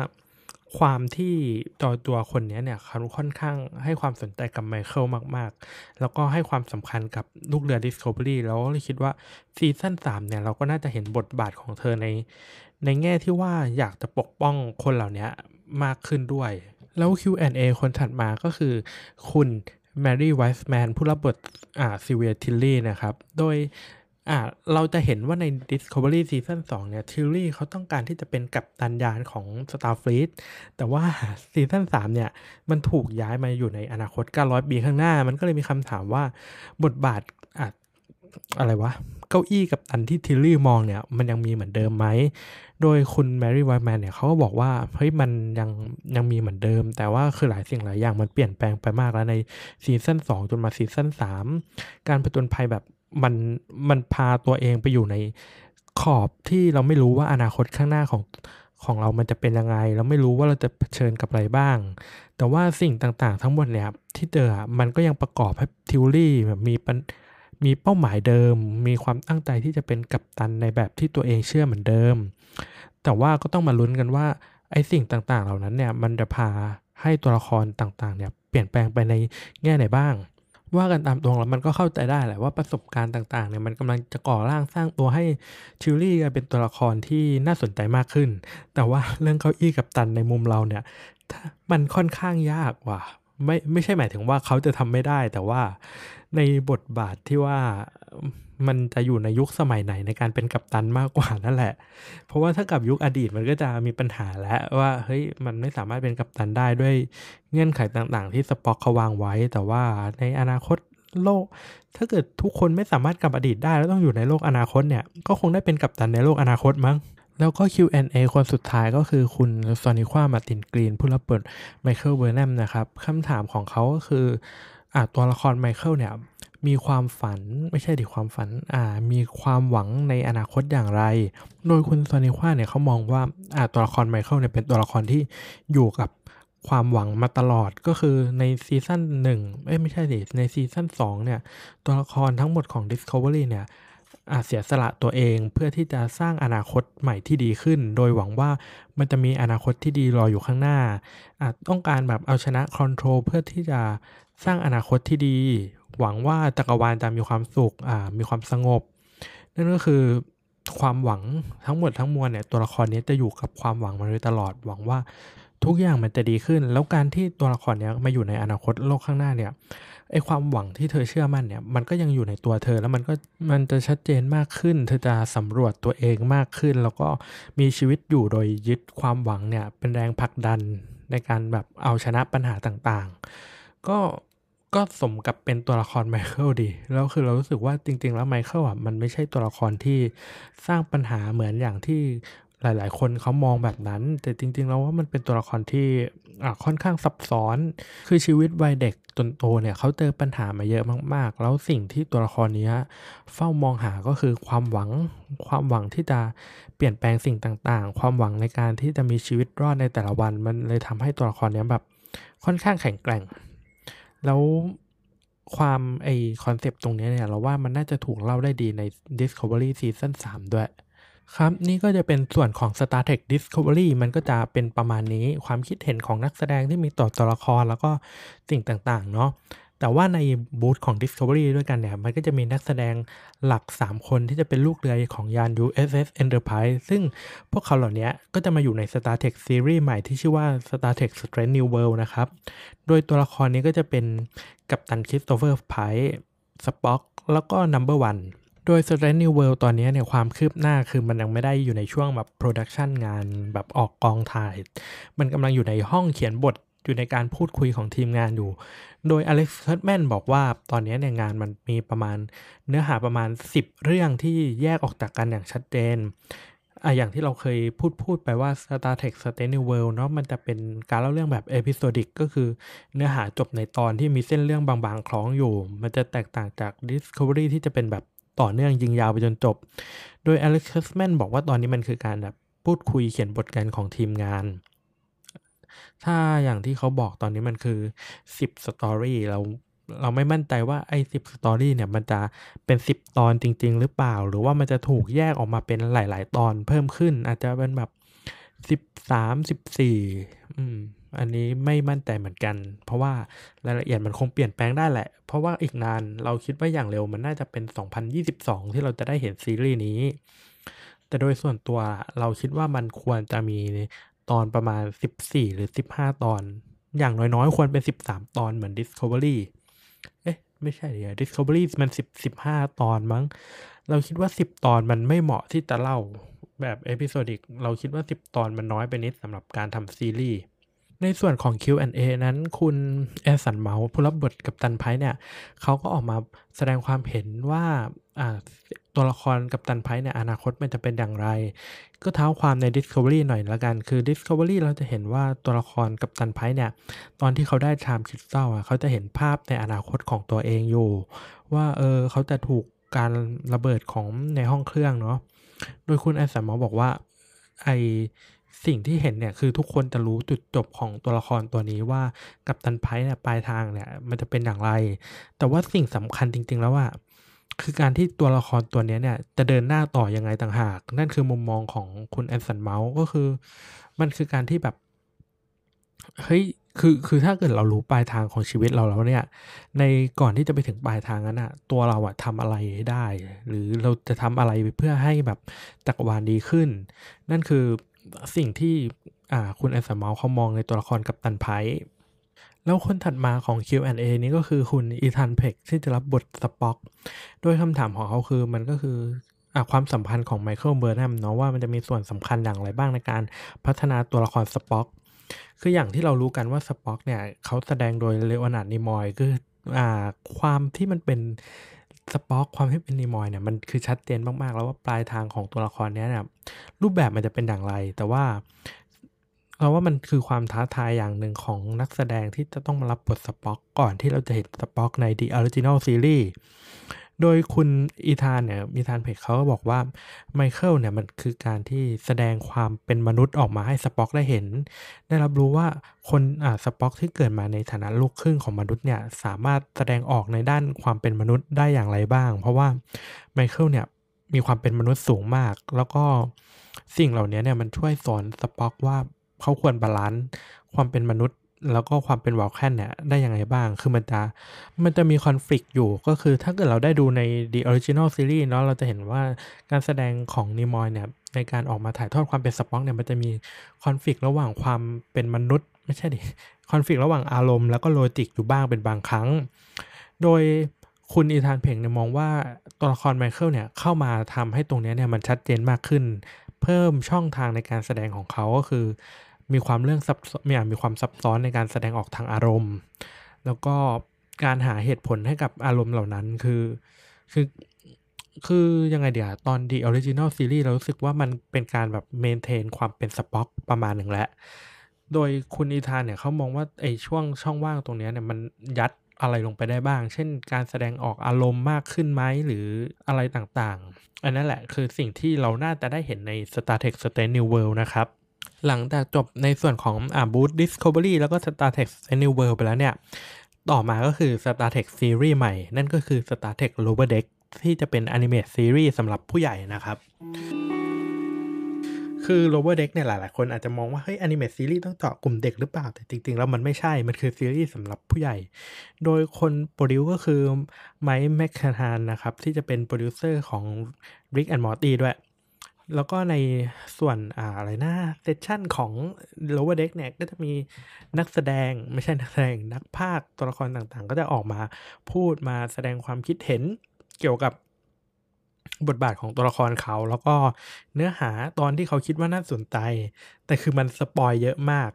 ความที่ตัวตัวคนนี้เนี่ยเขาค่อนข้างให้ความสนใจกับไมเคิลมากๆ แล้วก็ให้ความสำคัญกับลูกเรือ Discovery แล้วก็เลยคิดว่าซีซั่น3เนี่ยเราก็น่าจะเห็นบทบาทของเธอใน ในแง่ที่ว่าอยากจะปกป้องคนเหล่านี้มากขึ้นด้วย แล้ว Q&A คนถัดมาก็คือ คุณ Mary Wiseman ผู้รับบทอ่า Sylvia Tilly นะครับ โดย อ่าเราจะเห็นว่าใน Discovery Season 2 เนี่ย Tilly เขาต้องการที่จะเป็นกัปตันยานของ Starfleet แต่ว่าซีซั่น3เนี่ย มันถูกย้ายมาอยู่ในอนาคต 900 ปีข้างหน้า มันก็เลยมีคำถามว่าบทบาทอะอะไรวะ เก้าอี้กัปตันที่ Tilly มองเนี่ย มันยังมีเหมือนเดิมไหม โดยคุณ Mary Wiseman เนี่ยเขาก็บอกว่า เฮ้ยมันยังยังมีเหมือนเดิม แต่ว่าคือหลายสิ่งหลายอย่างมันเปลี่ยนแปลงไปมากแล้วในซีซั่น2จนมาซีซั่น3การผจญภัยแบบ มันมันพาตัวเองไปอยู่ในขอบที่เราไม่รู้ว่าอนาคตข้างหน้าของของเรามันจะเป็นยังไง เราไม่รู้ว่าเราจะเผชิญกับอะไรบ้าง แต่ว่าสิ่งต่างๆ ทั้งหมดเนี่ยที่เจอมันก็ยังประกอบให้ทิวลี่แบบมีมีเป้าหมายเดิม มีความตั้งใจที่จะเป็นกัปตันในแบบที่ตัวเองเชื่อเหมือนเดิม แต่ว่าก็ต้องมาลุ้นกันว่าไอ้สิ่งต่างๆ เหล่านั้นเนี่ยมันจะพาให้ตัวละครต่างๆ เนี่ยเปลี่ยนแปลงไปในแง่ไหนบ้าง ว่ากันตามตรงแล้วมันก็เข้าใจได้แหละว่าประสบการณ์ต่างๆเนี่ยมันกำลังจะก่อร่างสร้างตัวให้ชิลลี่เป็นตัวละครที่น่าสนใจมากขึ้น แต่ว่าเรื่องเก้าอี้กับตันในมุมเราเนี่ยมันค่อนข้างยากว่ะไม่ไม่ใช่หมายถึงว่าเขาจะทำไม่ได้ แต่ว่าในบทบาทที่ว่า มันจะอยู่ในยุคสมัยไหนในการเป็นกัปตันมากกว่านั่นแหละ เพราะว่าถ้ากับยุคอดีตมันก็จะมีปัญหาแล้วว่าเฮ้ยมันไม่สามารถเป็นกัปตันได้ด้วยเงื่อนไขต่างๆ ที่สป็อกเขาวางไว้ แต่ว่าในอนาคตโลก ถ้าเกิดทุกคนไม่สามารถกลับอดีตได้แล้วต้องอยู่ในโลกอนาคตเนี่ย ก็คงได้เป็นกัปตันในโลกอนาคตมั้งแล้วก็ Q&A คนสุดท้ายก็คือคุณโซเนความาร์ตินกรีน ผู้รับบทไมเคิลเบอร์แนมนะครับคำถามของเขาก็คืออ่าตัวละครไมเคิลเนี่ย มีความฝันไม่ใช่ดิความฝันอ่ามีความหวังในอนาคตอย่างไร โดยคุณโซเนควาเนี่ยเขามองว่าอ่าตัวละครไมเคิลเนี่ยเป็นตัวละครที่อยู่กับความหวังมาตลอดก็คือในซีซั่นหนึ่งเอ้ไม่ใช่ดิในซีซั่นสองเนี่ยตัวละครทั้งหมดของ Discovery เนี่ยอาเสียสละตัวเองเพื่อที่จะสร้างอนาคตใหม่ที่ดีขึ้น โดยหวังว่ามันจะมีอนาคตที่ดีรออยู่ข้างหน้าอาจต้องการแบบเอาชนะ Control เพื่อที่จะสร้างอนาคตที่ดี หวังว่าจักรวาลจะมีความสุขอ่ามีความสงบ นั่นก็คือความหวังทั้งหมดทั้งมวลเนี่ยตัวละครนี้จะอยู่กับความหวังมาโดยตลอดหวังว่าทุกอย่างมันจะดีขึ้น แล้วการที่ตัวละครนี้มาอยู่ในอนาคตโลกข้างหน้าเนี่ยไอความหวังที่เธอเชื่อมั่นเนี่ยมันก็ยังอยู่ในตัวเธอแล้วมันก็มันจะชัดเจนมากขึ้น เธอจะสำรวจตัวเองมากขึ้น แล้วก็มีชีวิตอยู่โดยยึดความหวังเนี่ยเป็นแรงผลักดันในการแบบเอาชนะปัญหาต่างๆ ก็ ก็สมกับเป็นตัวละครไมเคิลดี แล้วคือเรารู้สึกว่าจริง ๆ แล้วไมเคิลอะมันไม่ใช่ตัวละครที่สร้างปัญหาเหมือนอย่างที่หลายๆ คนเขามองแบบนั้น แต่จริง ๆ แล้วว่ามันเป็นตัวละครที่ค่อนข้างซับซ้อน คือชีวิตวัยเด็กจนโตเนี่ยเขาเจอปัญหามาเยอะมาก ๆ แล้วสิ่งที่ตัวละครนี้เฝ้ามองหาก็คือความหวัง ความหวังที่จะเปลี่ยนแปลงสิ่งต่าง ๆ ความหวังในการที่จะมีชีวิตรอดในแต่ละวัน มันเลยทำให้ตัวละครนี้แบบค่อนข้างแข็งแกร่ง แล้วความไอคอนเซปต์ตรงนี้เนี่ย เราว่ามันน่าจะถูกเล่าได้ดีใน Discovery Season 3 ด้วย ครับ นี่ก็จะเป็นส่วนของ Star Trek Discovery มันก็จะเป็นประมาณนี้ความคิดเห็นของนักแสดงที่มีต่อตัวละครแล้วก็สิ่งต่าง ๆ เนาะ แต่ว่าในบูธของ Discovery ด้วยกันเนี่ย มันก็จะมีนักแสดงหลัก 3 คนที่จะเป็นลูกเรือของยาน USS Enterprise ซึ่งพวกเขาเหล่านี้ก็จะมาอยู่ใน Star Trek Series ใหม่ที่ชื่อว่า Star Trek Strange New World นะครับ โดยตัวละครนี้ก็จะเป็นกัปตันคริสโตเฟอร์ไพค์สป็อกแล้วก็ Number One โดย Strange New World ตอนนี้เนี่ยความคืบหน้าคือมันยังไม่ได้อยู่ในช่วงแบบ production งานแบบออกกองถ่าย มันกำลังอยู่ในห้องเขียนบท อยู่ในการพูดคุยของทีมงานอยู่ โดยอเล็กซ์เคิร์แมนบอกว่าตอนนี้เนี่ยงานมันมีประมาณเนื้อหาประมาณ 10 เรื่องที่แยกออกจากกันอย่างชัดเจนอะอย่างที่เราเคยพูดพูดไปว่า Star Trek s t a n e World เนาะมันจะเป็นการเล่าเรื่องแบบ episodic ก็คือเนื้อหาจบในตอนที่มีเส้นเรื่องบางๆ คล้องอยู่ มันจะแตกต่างจาก Discovery ที่จะเป็นแบบต่อเนื่องยิงยาวไปจนจบ โดย Alex h u s m a n บอกว่าตอนนี้มันคือการแบบพูดคุยเขียนบทกันของทีมงาน ถ้าอย่างที่เขาบอกตอนนี้มันคือ 10 สตอรี่เราเราไม่มั่นใจว่าไอ้สิบสตอรี่เนี่ยมันจะเป็น 10 ตอนจริง ๆ หรือเปล่า หรือว่ามันจะถูกแยกออกมาเป็นหลาย ๆ ตอนเพิ่มขึ้น อาจจะเป็นแบบ13 14อืมอันนี้ไม่มั่นใจเหมือนกัน เพราะว่ารายละเอียดมันคงเปลี่ยนแปลงได้แหละ เพราะว่าอีกนานเราคิดว่าอย่างเร็วมันน่าจะเป็น 2022 ที่เราจะได้เห็นซีรีส์นี้ แต่โดยส่วนตัวเราคิดว่ามันควรจะมี ตอนประมาณ 14 หรือ 15 ตอน อย่างน้อยๆ ควรเป็น 13 ตอนเหมือน Discovery เอ๊ะ ไม่ใช่เดียว Discovery มัน 10 15 ตอนมั้ง เราคิดว่า 10 ตอนมันไม่เหมาะที่จะเล่าแบบ episodic เราคิดว่า 10 ตอนมันน้อยไปนิดสำหรับการทำซีรีส์ในส่วนของ Q&A นั้นคุณแอนสันเมาท์ผู้รับบทกัปตันไพค์เนี่ยเขาก็ออกมาแสดงความเห็นว่า ตัวละครกับตันไพเนี่ยอนาคตมันจะเป็นอย่างไร ก็เท้าความใน Discovery หน่อยละกัน คือ Discovery เราจะเห็นว่าตัวละครกับตันไพเนี่ย ตอนที่เขาได้ชามคริสตัลอะเขาจะเห็นภาพในอนาคตของตัวเองอยู่ ว่าเออเขาจะถูกการระเบิดของในห้องเครื่องเนาะ โดยคุณแอสันเมาส์บอกว่าไอสิ่งที่เห็นเนี่ยคือทุกคนจะรู้จุดจบของตัวละครตัวนี้ว่ากับตันไพเนี่ยปลายทางเนี่ยมันจะเป็นอย่างไร แต่ว่าสิ่งสำคัญจริง ๆ แล้วว่า คือการที่ตัวละครตัวนี้เนี่ย จะเดินหน้าต่อยังไงต่างหาก นั่นคือมุมมองของคุณแอนสันเมาส์ก็คือ มันคือการที่แบบ เฮ้ยคือคือถ้าเกิดเรารู้ปลายทางของชีวิตเราแล้วเนี่ย ในก่อนที่จะไปถึงปลายทางนั้นอะตัวเราอะทำอะไรได้ หรือเราจะทำอะไรเพื่อให้แบบจักรวาลดีขึ้น นั่นคือสิ่งที่อ่าคุณแอนสันเมาท์เขามองในตัวละครกัปตันไพค์ แล้วคนถัดมาของ Q&A นี้ก็คือคุณอีธานเพ็คที่จะรับบทสป็อกโดยคำถามของเขาคือมันก็คืออความสัมพันธ์ของไมเคิลเบอร์นัมเนาะว่ามันจะมีส่วนสำคัญอย่างไรบ้างในการพัฒนาตัวละครสป็อกคืออย่างที่เรารู้กันว่าสป็อกเนี่ยเขาแสดงโดยเลโอนาร์ดนิมอยคืออ่าความที่มันเป็นสป็อกความที่เป็นนิมอยเนี่ยมันคือชัดเจนมากๆ แล้วว่าปลายทางของตัวละครนี้เนี่ยรูปแบบมันจะเป็นอย่างไร แต่ว่า เราว่ามันคือความท้าทายอย่างหนึ่งของนักแสดงที่จะต้องมารับบทสป็อกก่อนที่เราจะเห็นสป็อกใน The Original Series โดยคุณอีธานเนี่ยอีธานเพ็คเขาก็บอกว่าไมเคิลเนี่ยมันคือการที่แสดงความเป็นมนุษย์ออกมาให้สป็อกได้เห็น ได้รับรู้ว่าคนอ่าสป็อกที่เกิดมาในฐานะลูกครึ่งของมนุษย์เนี่ยสามารถแสดงออกในด้านความเป็นมนุษย์ได้อย่างไรบ้าง เพราะว่าไมเคิลเนี่ยมีความเป็นมนุษย์สูงมาก แล้วก็สิ่งเหล่านี้เนี่ยมันช่วยสอนสป็อกว่า เขาควร balance ความเป็นมนุษย์ แล้วก็ความเป็นวัลแคนเนี่ยได้ยังไงบ้าง คือมันจะมันจะมีคอนฟ lict อยู่ก็คือถ้าเกิดเราได้ดูใน The Original Series เนาะเราจะเห็นว่าการแสดงของนิมอยเนี่ยในการออกมาถ่ายทอดความเป็นสป็อกเนี่ยมันจะมีคอนฟ lict ระหว่างความเป็นมนุษย์ ไม่ใช่ดิคอนฟ lict ระหว่างอารมณ์แล้วก็ logic อยู่บ้างเป็นบางครั้ง โดยคุณอีธานเพ็คเนี่ยมองว่าตัวละครไมเคิลเนี่ยเข้ามาทำให้ตรงนี้เนี่ยมันชัดเจนมากขึ้น เพิ่มช่องทางในการแสดงของเขาก็คือ มีความเรื่องซับมีมีความซับซ้อนในการแสดงออกทางอารมณ์ แล้วก็การหาเหตุผลให้กับอารมณ์เหล่านั้นคือคือคือยังไงเดี๋ยวตอน The Original Series เรารู้สึกว่ามันเป็นการแบบ maintain ความเป็นสป็อกประมาณหนึ่งแล้วโดยคุณอีธานเนี่ยเขามองว่าไอ้ช่วงช่องว่างตรงนี้เนี่ยมันยัดอะไรลงไปได้บ้าง เช่นการแสดงออกอารมณ์มากขึ้นไหมหรืออะไรต่างๆ อันนั้นแหละคือสิ่งที่เราน่าจะได้เห็นใน Star Trek Strange New World นะครับ หลังจากจบในส่วนของอ่าบูธ Discovery แล้วก็ Star Trek New World ไปแล้วเนี่ย ต่อมาก็คือ Star Trek Series ใหม่ นั่นก็คือ Star Trek Lower Deck ที่จะเป็นอนิเมตซีรีส์สำหรับผู้ใหญ่นะครับ คือ Lower Deck เนี่ยหลาย ๆ คนอาจจะมองว่า เฮ้ยอนิเมตซีรีส์ต้องเจาะกลุ่มเด็กหรือเปล่า แต่จริง ๆ แล้วมันไม่ใช่ มันคือซีรีส์สำหรับผู้ใหญ่ โดยคน produce ก็คือไมค์แมคมาฮานนะครับ ที่จะเป็นโปรดิวเซอร์ของ Rick and Morty ด้วย แล้วก็ในส่วนอ่าอะไรนะ session ของ Lower Deck เนี่ยก็จะมีนักแสดงไม่ใช่นักแสดงนักพากย์ตัวละครต่างๆ ก็จะออกมาพูดมาแสดงความคิดเห็นเกี่ยวกับบทบาทของตัวละครเขา แล้วก็เนื้อหาตอนที่เขาคิดว่าน่าสนใจ แต่คือมัน spoil เยอะมาก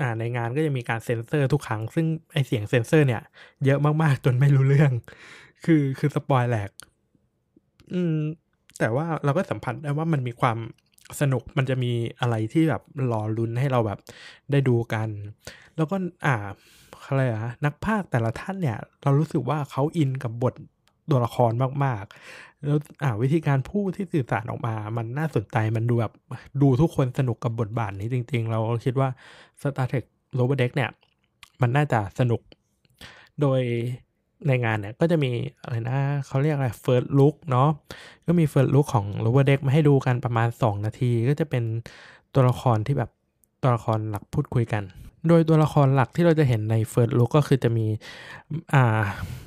อ่าในงานก็จะมีการเซ็นเซอร์ทุกครั้ง ซึ่งไอ้เสียงเซ็นเซอร์เนี่ย เยอะมากๆจนไม่รู้เรื่อง คือคือ spoil แหลก อืม แต่ว่าเราก็สัมผัสได้ว่ามันมีความสนุกมันจะมีอะไรที่แบบรอลุ้นให้เราแบบได้ดูกัน แล้วก็อ่าอะไรอะนักพากย์แต่ละท่านเนี่ย เรารู้สึกว่าเขาอินกับบทตัวละครมากๆ แล้วอ่าวิธีการพูดที่สื่อสารออกมา มันน่าสนใจมันดูแบบดูทุกคนสนุกกับบทบาทนี้จริง ๆ เราคิดว่า Star Trek Lower Deck เนี่ย มันน่าจะสนุก โดย ในงานเนี่ยก็จะมีอะไรนะเขาเรียกอะไร first look เนาะก็มี first look ของ Lower Deck มาให้ดูกันประมาณ 2 นาที ก็จะเป็นตัวละครที่แบบตัวละครหลักพูดคุยกัน โดยตัวละครหลักที่เราจะเห็นใน first look ก็คือจะมีอ่า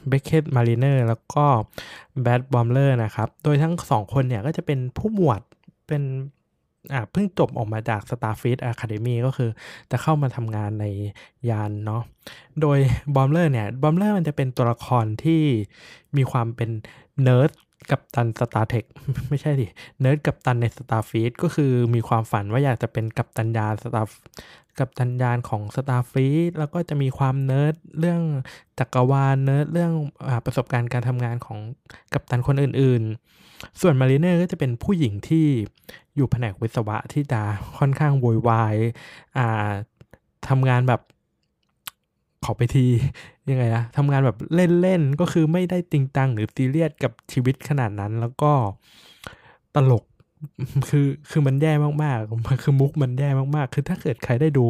เบคเกตมารีเนอร์แล้วก็Brad Boimler นะครับ โดยทั้งสองคนเนี่ยก็จะเป็นผู้หมวดเป็น อ่าเพิ่งจบออกมาจาก Starfleet Academy ก็คือจะเข้ามาทำงานในยานเนาะโดยบอมเลอร์เนี่ยบอมเลอร์มันจะเป็นตัวละครที่มีความเป็นเนิร์ดกัปตัน Star Trek ไม่ใช่ดิเนิร์ดกัปตันใน Starfleet ก็คือมีความฝันว่าอยากจะเป็นกัปตันยาน Star กัปตันยานของ Starfleet แล้วก็จะมีความเนิร์ดเรื่องจักรวาลเนิร์ดเรื่องเออประสบการณ์การทำงานของกัปตันคนอื่นๆ ส่วนมารีเนอร์ก็จะเป็นผู้หญิงที่อยู่แผนกวิศวะที่จะค่อนข้างโวยวายอ่าทำงานแบบขอไปทียังไงอะทำงานแบบเล่นๆ ก็คือไม่ได้จริงจังหรือซีเรียสกับชีวิตขนาดนั้น แล้วก็ตลกคือคือมันแย่มากๆมันคือมุกมันแย่มากๆ คือถ้าเกิดใครได้ดู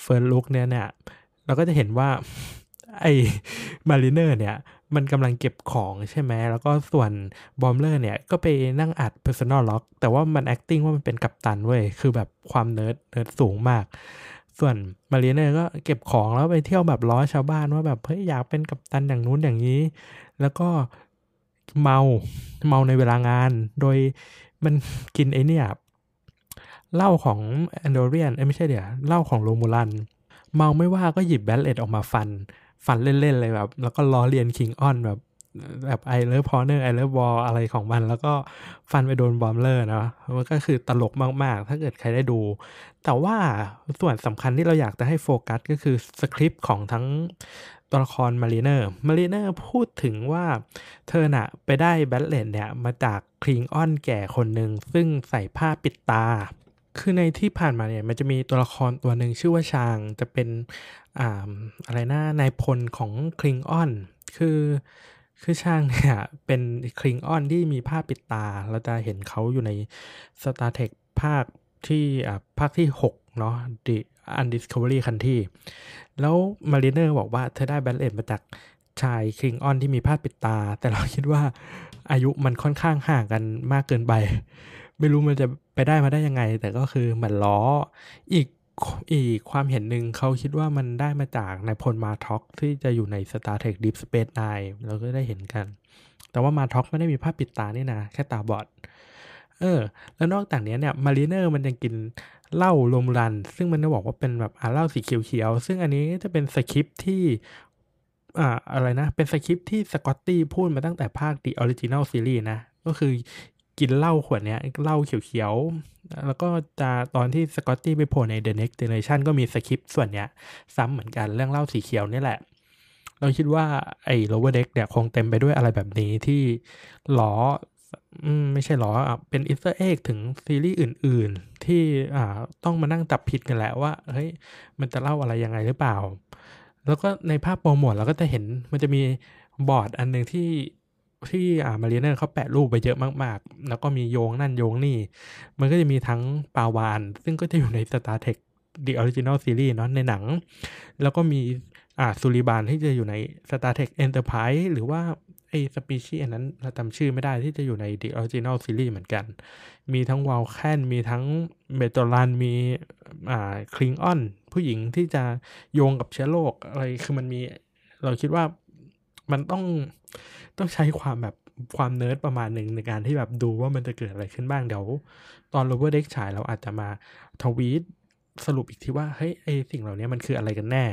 First Look เนี่ยเนี่ยเราก็จะเห็นว่าไอ้มาริเนอร์เนี่ย มันกำลังเก็บของใช่ไหมแล้วก็ส่วนบอมเลอร์เนี่ย ก็ไปนั่งอัด Personal Log แต่ว่ามัน acting ว่ามันเป็นกัปตันเว้ย คือแบบความเนิร์ดเนิร์ดสูงมาก ส่วนมารีเนอร์ก็เก็บของแล้วไปเที่ยวแบบล้อชาวบ้านว่าแบบเฮ้ยอยากเป็นกัปตันอย่างนู้นอย่างนี้ แล้วก็เมาเมาในเวลางาน โดยมันกินไอเนี่ยเหล้าของแอนโดเรียนเอ้ไม่ใช่เดี๋ยวเหล้าของโรมูลัน เมาไม่ว่าก็หยิบแบลเลตออกมาฟัน ฟันเล่นๆเลยแบบ แล้วก็ล้อเลียนคิงออนแบบแบบไอเลอร์พอเนอร์ไอเลอร์บอลอะไรของมัน แล้วก็ฟันไปโดนบอมเลอร์นะมันก็คือตลกมาก ๆ ถ้าเกิดใครได้ดู แต่ว่าส่วนสำคัญที่เราอยากจะให้โฟกัสก็คือสคริปต์ของทั้งตัวละครมารีเนอร์มารีเนอร์พูดถึงว่าเธอน่ะไปได้แบทเลนเนี่ย มาจากคลิงออนแก่คนหนึ่ง ซึ่งใส่ผ้าปิดตา คือในที่ผ่านมาเนี่ยมันจะมีตัวละครตัวหนึ่งชื่อว่าชางจะเป็นอ่าอะไรนะนายพลของคลิงออน คือคือช่างเนี่ยเป็นคลิงออนที่มีผ้าปิดตา เราจะเห็นเขาอยู่ใน Star Trek ภาคที่อ่าภาคที่ 6 เนาะ The Undiscovery Country แล้วมารีเนอร์บอกว่าเธอได้ Bat'leth มาจากชายคลิงออนที่มีผ้าปิดตา แต่เราคิดว่าอายุมันค่อนข้างห่างกันมากเกินไป ไม่รู้มันจะ ไปได้มาได้ยังไง แต่ก็คือเหมือนล้ออีกอีกความเห็นหนึ่งเขาคิดว่ามันได้มาจากนายพลมาท็อกที่จะอยู่ใน Star Trek Deep Space Nine เราก็ได้เห็นกัน แต่ว่ามาท็อกไม่ได้มีผ้าปิดตานี่นะ แค่ตาบอด เออ แล้วนอกจากนี้เนี่ยมารีเนอร์มันยังกินเหล้าลมรัน ซึ่งมันจะบอกว่าเป็นแบบอ่าเหล้าสีเขียวๆ ซึ่งอันนี้จะเป็นสคริปที่อ่าอะไรนะ เป็นสคริปที่สกอตตี้พูดมาตั้งแต่ภาค The Original Series นะ ก็คือ กินเหล้าขวดเนี้ยเหล้าเขียวๆ แล้วก็จะตอนที่สกอตตี้ไปโผล่ใน The Next Generation ก็มีสคริปต์ส่วนเนี้ย ซ้ำเหมือนกันเรื่องเหล้าสีเขียวนี่แหละ เราคิดว่าไอ้ Lower Deck เนี่ยคงเต็มไปด้วยอะไรแบบนี้ที่ล้ออืมไม่ใช่ล้ออะเป็น Easter egg ถึงซีรีส์อื่น ๆ ที่อ่าต้องมานั่งจับผิดกันแหละว่าเฮ้ยมันจะเล่าอะไรยังไงหรือเปล่า แล้วก็ในภาพโปรโมทเราก็จะเห็นมันจะมีบอร์ดอันหนึ่งที่ ที่อ่ามารีเนอร์เขาแปะรูปไปเยอะมากๆ แล้วก็มีโยงนั่นโยงนี่ มันก็จะมีทั้งปาวาน ซึ่งก็จะอยู่ใน Star Trek The Original Series เนาะในหนัง แล้วก็มีอ่าซูริบานที่จะอยู่ใน Star Trek Enterprise หรือว่าไอ้สปีชีส์อันนั้นเราจำชื่อไม่ได้ที่จะอยู่ใน The Original Series เหมือนกัน มีทั้งวาลแคนมีทั้งเมโทรัน มีอ่าคลิงออน ผู้หญิงที่จะโยงกับเชื้อโรคอะไร คือมันมี เราคิดว่ามันต้อง ต้องใช้ความแบบความเนิร์ดประมาณหนึ่งในการที่แบบดูว่ามันจะเกิดอะไรขึ้นบ้างเดี๋ยว ตอน Lower Deck ฉายเราอาจจะมาทวีตสรุปอีกทีว่าเฮ้ยไอ้สิ่งเหล่านี้มันคืออะไรกันแน่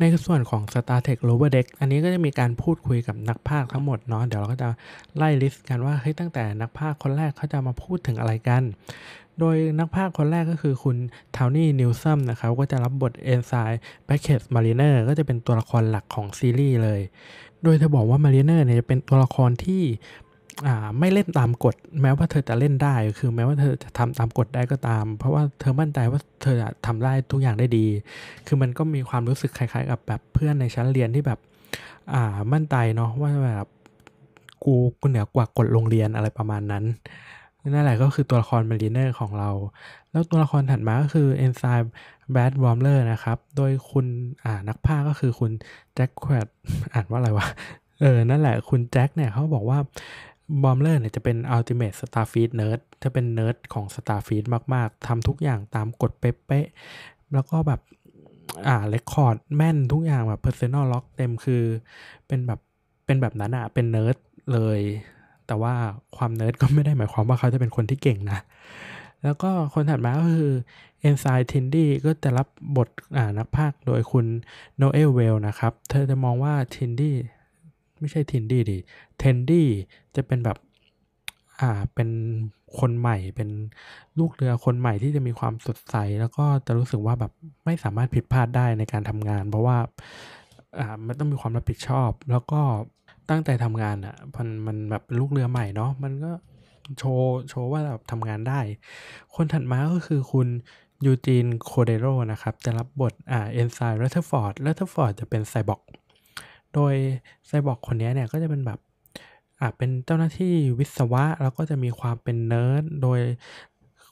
ในส่วนของ Star Trek Lower Deck อันนี้ก็จะมีการพูดคุยกับนักพากย์ทั้งหมดเนาะเดี๋ยวเราก็จะไล่ลิสต์กันว่าเฮ้ยตั้งแต่นักพากย์คนแรกเขาจะมาพูดถึงอะไรกัน โดยนักพากย์คนแรกก็คือคุณ Tawny Newsome นะครับก็จะรับบท Ensign Beckett Mariner ก็จะเป็นตัวละครหลักของซีรีส์เลย โดยเธอบอกว่ามารีเนอร์เนี่ยจะเป็นตัวละครที่อ่าไม่เล่นตามกฎ แม้ว่าเธอจะเล่นได้ คือแม้ว่าเธอจะทำตามกฎได้ก็ตาม เพราะว่าเธอมั่นใจว่าเธอทำได้ทุกอย่างได้ดี คือมันก็มีความรู้สึกคล้ายๆ กับแบบเพื่อนในชั้นเรียนที่แบบอ่ามั่นใจเนาะว่าแบบกูกูเหนือกว่ากฎโรงเรียนอะไรประมาณนั้น นั่นแหละก็คือตัวละครมารีเนอร์ของเรา แล้วตัวละครถัดมาก็คือ Ensign Brad Boimler นะครับ โดยคุณอ่านักพากย์ก็คือคุณ Jack Quaid อ่านว่าอะไรวะ เออ นั่นแหละคุณแจ็คเนี่ยเขาบอกว่าบอมเลอร์เนี่ยจะเป็น Ultimate Starfleet Nerd จะเป็นเนิร์ดของ Starfleet มาก ๆทำทุกอย่างตามกฎเป๊ะๆแล้วก็แบบอ่า record แม่นทุกอย่างแบบ Personal Log เต็มคือ เป็นแบบเป็นแบบนั้นอะเป็นเนิร์ดเลย แต่ว่าความเนิร์ดก็ไม่ได้หมายความว่าเขาจะเป็นคนที่เก่งนะ แล้วก็คนถัดมาก็คือ Ensign ทินดี้ก็จะรับบทอ่านักพากย์โดยคุณ Noël Wells นะครับ เธอจะมองว่าทินดี้ไม่ใช่ทินดี้ดิเทนดี้จะเป็นแบบอ่าเป็นคนใหม่เป็นลูกเรือคนใหม่ที่จะมีความสดใส แล้วก็จะรู้สึกว่าแบบไม่สามารถผิดพลาดได้ในการทำงาน เพราะว่าอ่ามันต้องมีความรับผิดชอบ แล้วก็ ตั้งใจทำงานอะมันมันแบบลูกเรือใหม่เนาะมันก็โชว์โชว์ว่าแบบทำงานได้ คนถัดมาก็คือคุณ Eugene Cordero นะครับ จะรับบทอ่า Ensign รัตเทอร์ฟอร์ดรัตเทอร์ฟอร์ดจะเป็นไซบอร์กโดยไซบอร์กคนนี้เนี่ยก็จะเป็นแบบอ่าเป็นเจ้าหน้าที่วิศวะ แล้วก็จะมีความเป็นเนิร์ดโดย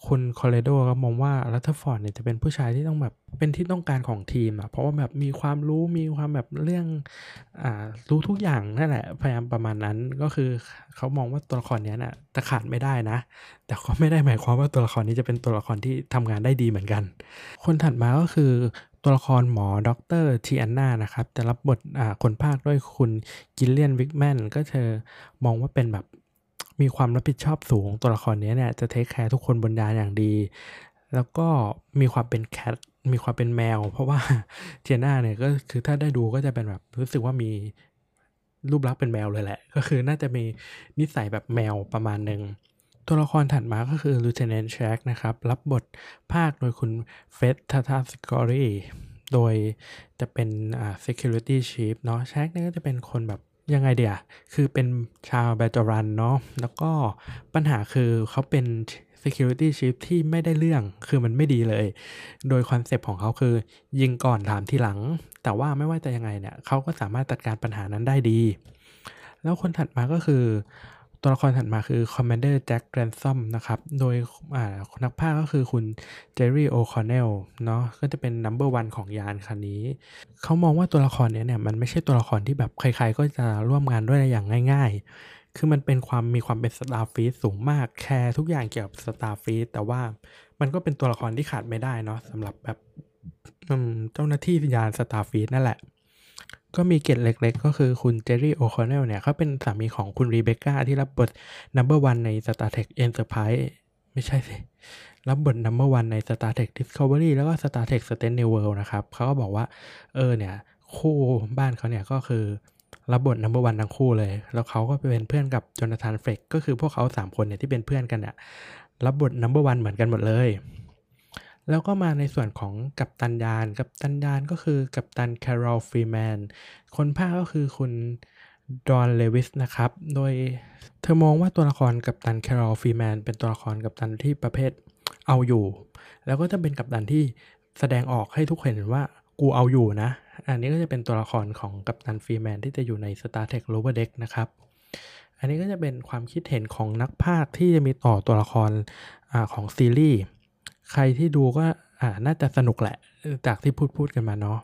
คุณคอเดโรก็มองว่ารัตเทอร์ฟอร์ดเนี่ยจะเป็นผู้ชายที่ต้องแบบเป็นที่ต้องการของทีมอะเพราะว่าแบบมีความรู้มีความแบบเรื่องอ่ารู้ทุกอย่างนั่นแหละพยายามประมาณนั้นก็คือเขามองว่าตัวละครเนี้ยน่ะจะขาดไม่ได้นะ แต่ก็ไม่ได้หมายความว่าตัวละครนี้จะเป็นตัวละครที่ทำงานได้ดีเหมือนกัน คนถัดมาก็คือตัวละครหมอด็อกเตอร์ทีอันนานะครับจะรับบทอ่าคนพากย์ด้วยคุณกิลเลียนวิกแมนก็เธอมองว่าเป็นแบบ มีความรับผิดชอบสูงตัวละครนี้เนี่ยจะ take care ทุกคนบนยานอย่างดี แล้วก็มีความเป็น cat มีความเป็นแมว เพราะว่าเจน่าเนี่ยก็คือถ้าได้ดูก็จะเป็นแบบรู้สึกว่ามีรูปลักษณ์เป็นแมวเลยแหละ ก็คือน่าจะมีนิสัยแบบแมวประมาณหนึ่งตัวละครถัดมาก็คือ Lieutenant Shaxs นะครับ รับบทพากย์โดยคุณเฟรดทาทาสกอรีโดยจะเป็นอ่า security chief เนาะแชกเนี่ยก็จะเป็นคนแบบ ยังไงเดียคือเป็นชาวเบจอรันเนาะ แล้วก็ปัญหาคือเขาเป็น security chief ที่ไม่ได้เรื่อง คือมันไม่ดีเลย โดยคอนเซปต์ของเขาคือ ยิงก่อนถามทีหลัง แต่ว่าไม่ว่าจะยังไงเนี่ยเขาก็สามารถจัดการปัญหานั้นได้ดี แล้วคนถัดมาก็คือ ตัวละครถัดมาคือ Commander Jack Ransom นะครับ โดยนักภาคก็คือคุณ Jerry O'Connell เนาะ ก็จะเป็น number one ของยานคันนี้ เขามองว่าตัวละครนี้เนี่ย มันไม่ใช่ตัวละครที่แบบใครๆ ก็จะร่วมงานด้วยอย่างง่าย ๆ คือมันเป็นความมีความเป็น Starfleet สูงมาก แคร์ทุกอย่างเกี่ยวกับ Starfleet แต่ว่ามันก็เป็นตัวละครที่ขาดไม่ได้เนาะสำหรับแบบเจ้าหน้าที่ยาน Starfleet นั่นแหละ ก็มีเกร็ดเล็ก ๆ ก็คือคุณเจอรี่โอคอนเนลเนี่ยเขาเป็นสามีของคุณรีเบคก้าที่รับบท Number One ใน Star Trek Enterprise ไม่ใช่สิ รับบท Number One ใน Star Trek Discovery แล้วก็ Star Trek Strange New World นะครับเขาก็บอกว่า เออเนี่ย คู่บ้านเขาเนี่ยก็คือรับบท Number One ทั้งคู่เลย แล้วเขาก็เป็นเพื่อนกับจอนาธานเฟรกก็คือพวกเขา3คนเนี่ยที่เป็นเพื่อนกันเนี่ยรับบท Number One เหมือนกันหมดเลย แล้วก็มาในส่วนของกัปตันยาน กัปตันยานก็คือกัปตันแคโรลฟรีแมน คนพากย์ก็คือคุณดอนเลวิสนะครับ โดยเธอมองว่าตัวละครกัปตันแคโรลฟรีแมนเป็นตัวละครกัปตันที่ประเภทเอาอยู่ แล้วก็จะเป็นกัปตันที่แสดงออกให้ทุกคนเห็นว่ากูเอาอยู่นะ อันนี้ก็จะเป็นตัวละครของกัปตันฟรีแมนที่จะอยู่ใน Star Trek Lower Deck นะครับ อันนี้ก็จะเป็นความคิดเห็นของนักพากย์ที่จะมีต่อตัวละครอของซีรีส์ ใครที่ดูก็อ่าน่าจะสนุกแหละ จากที่พูดพูดกันมาเนาะ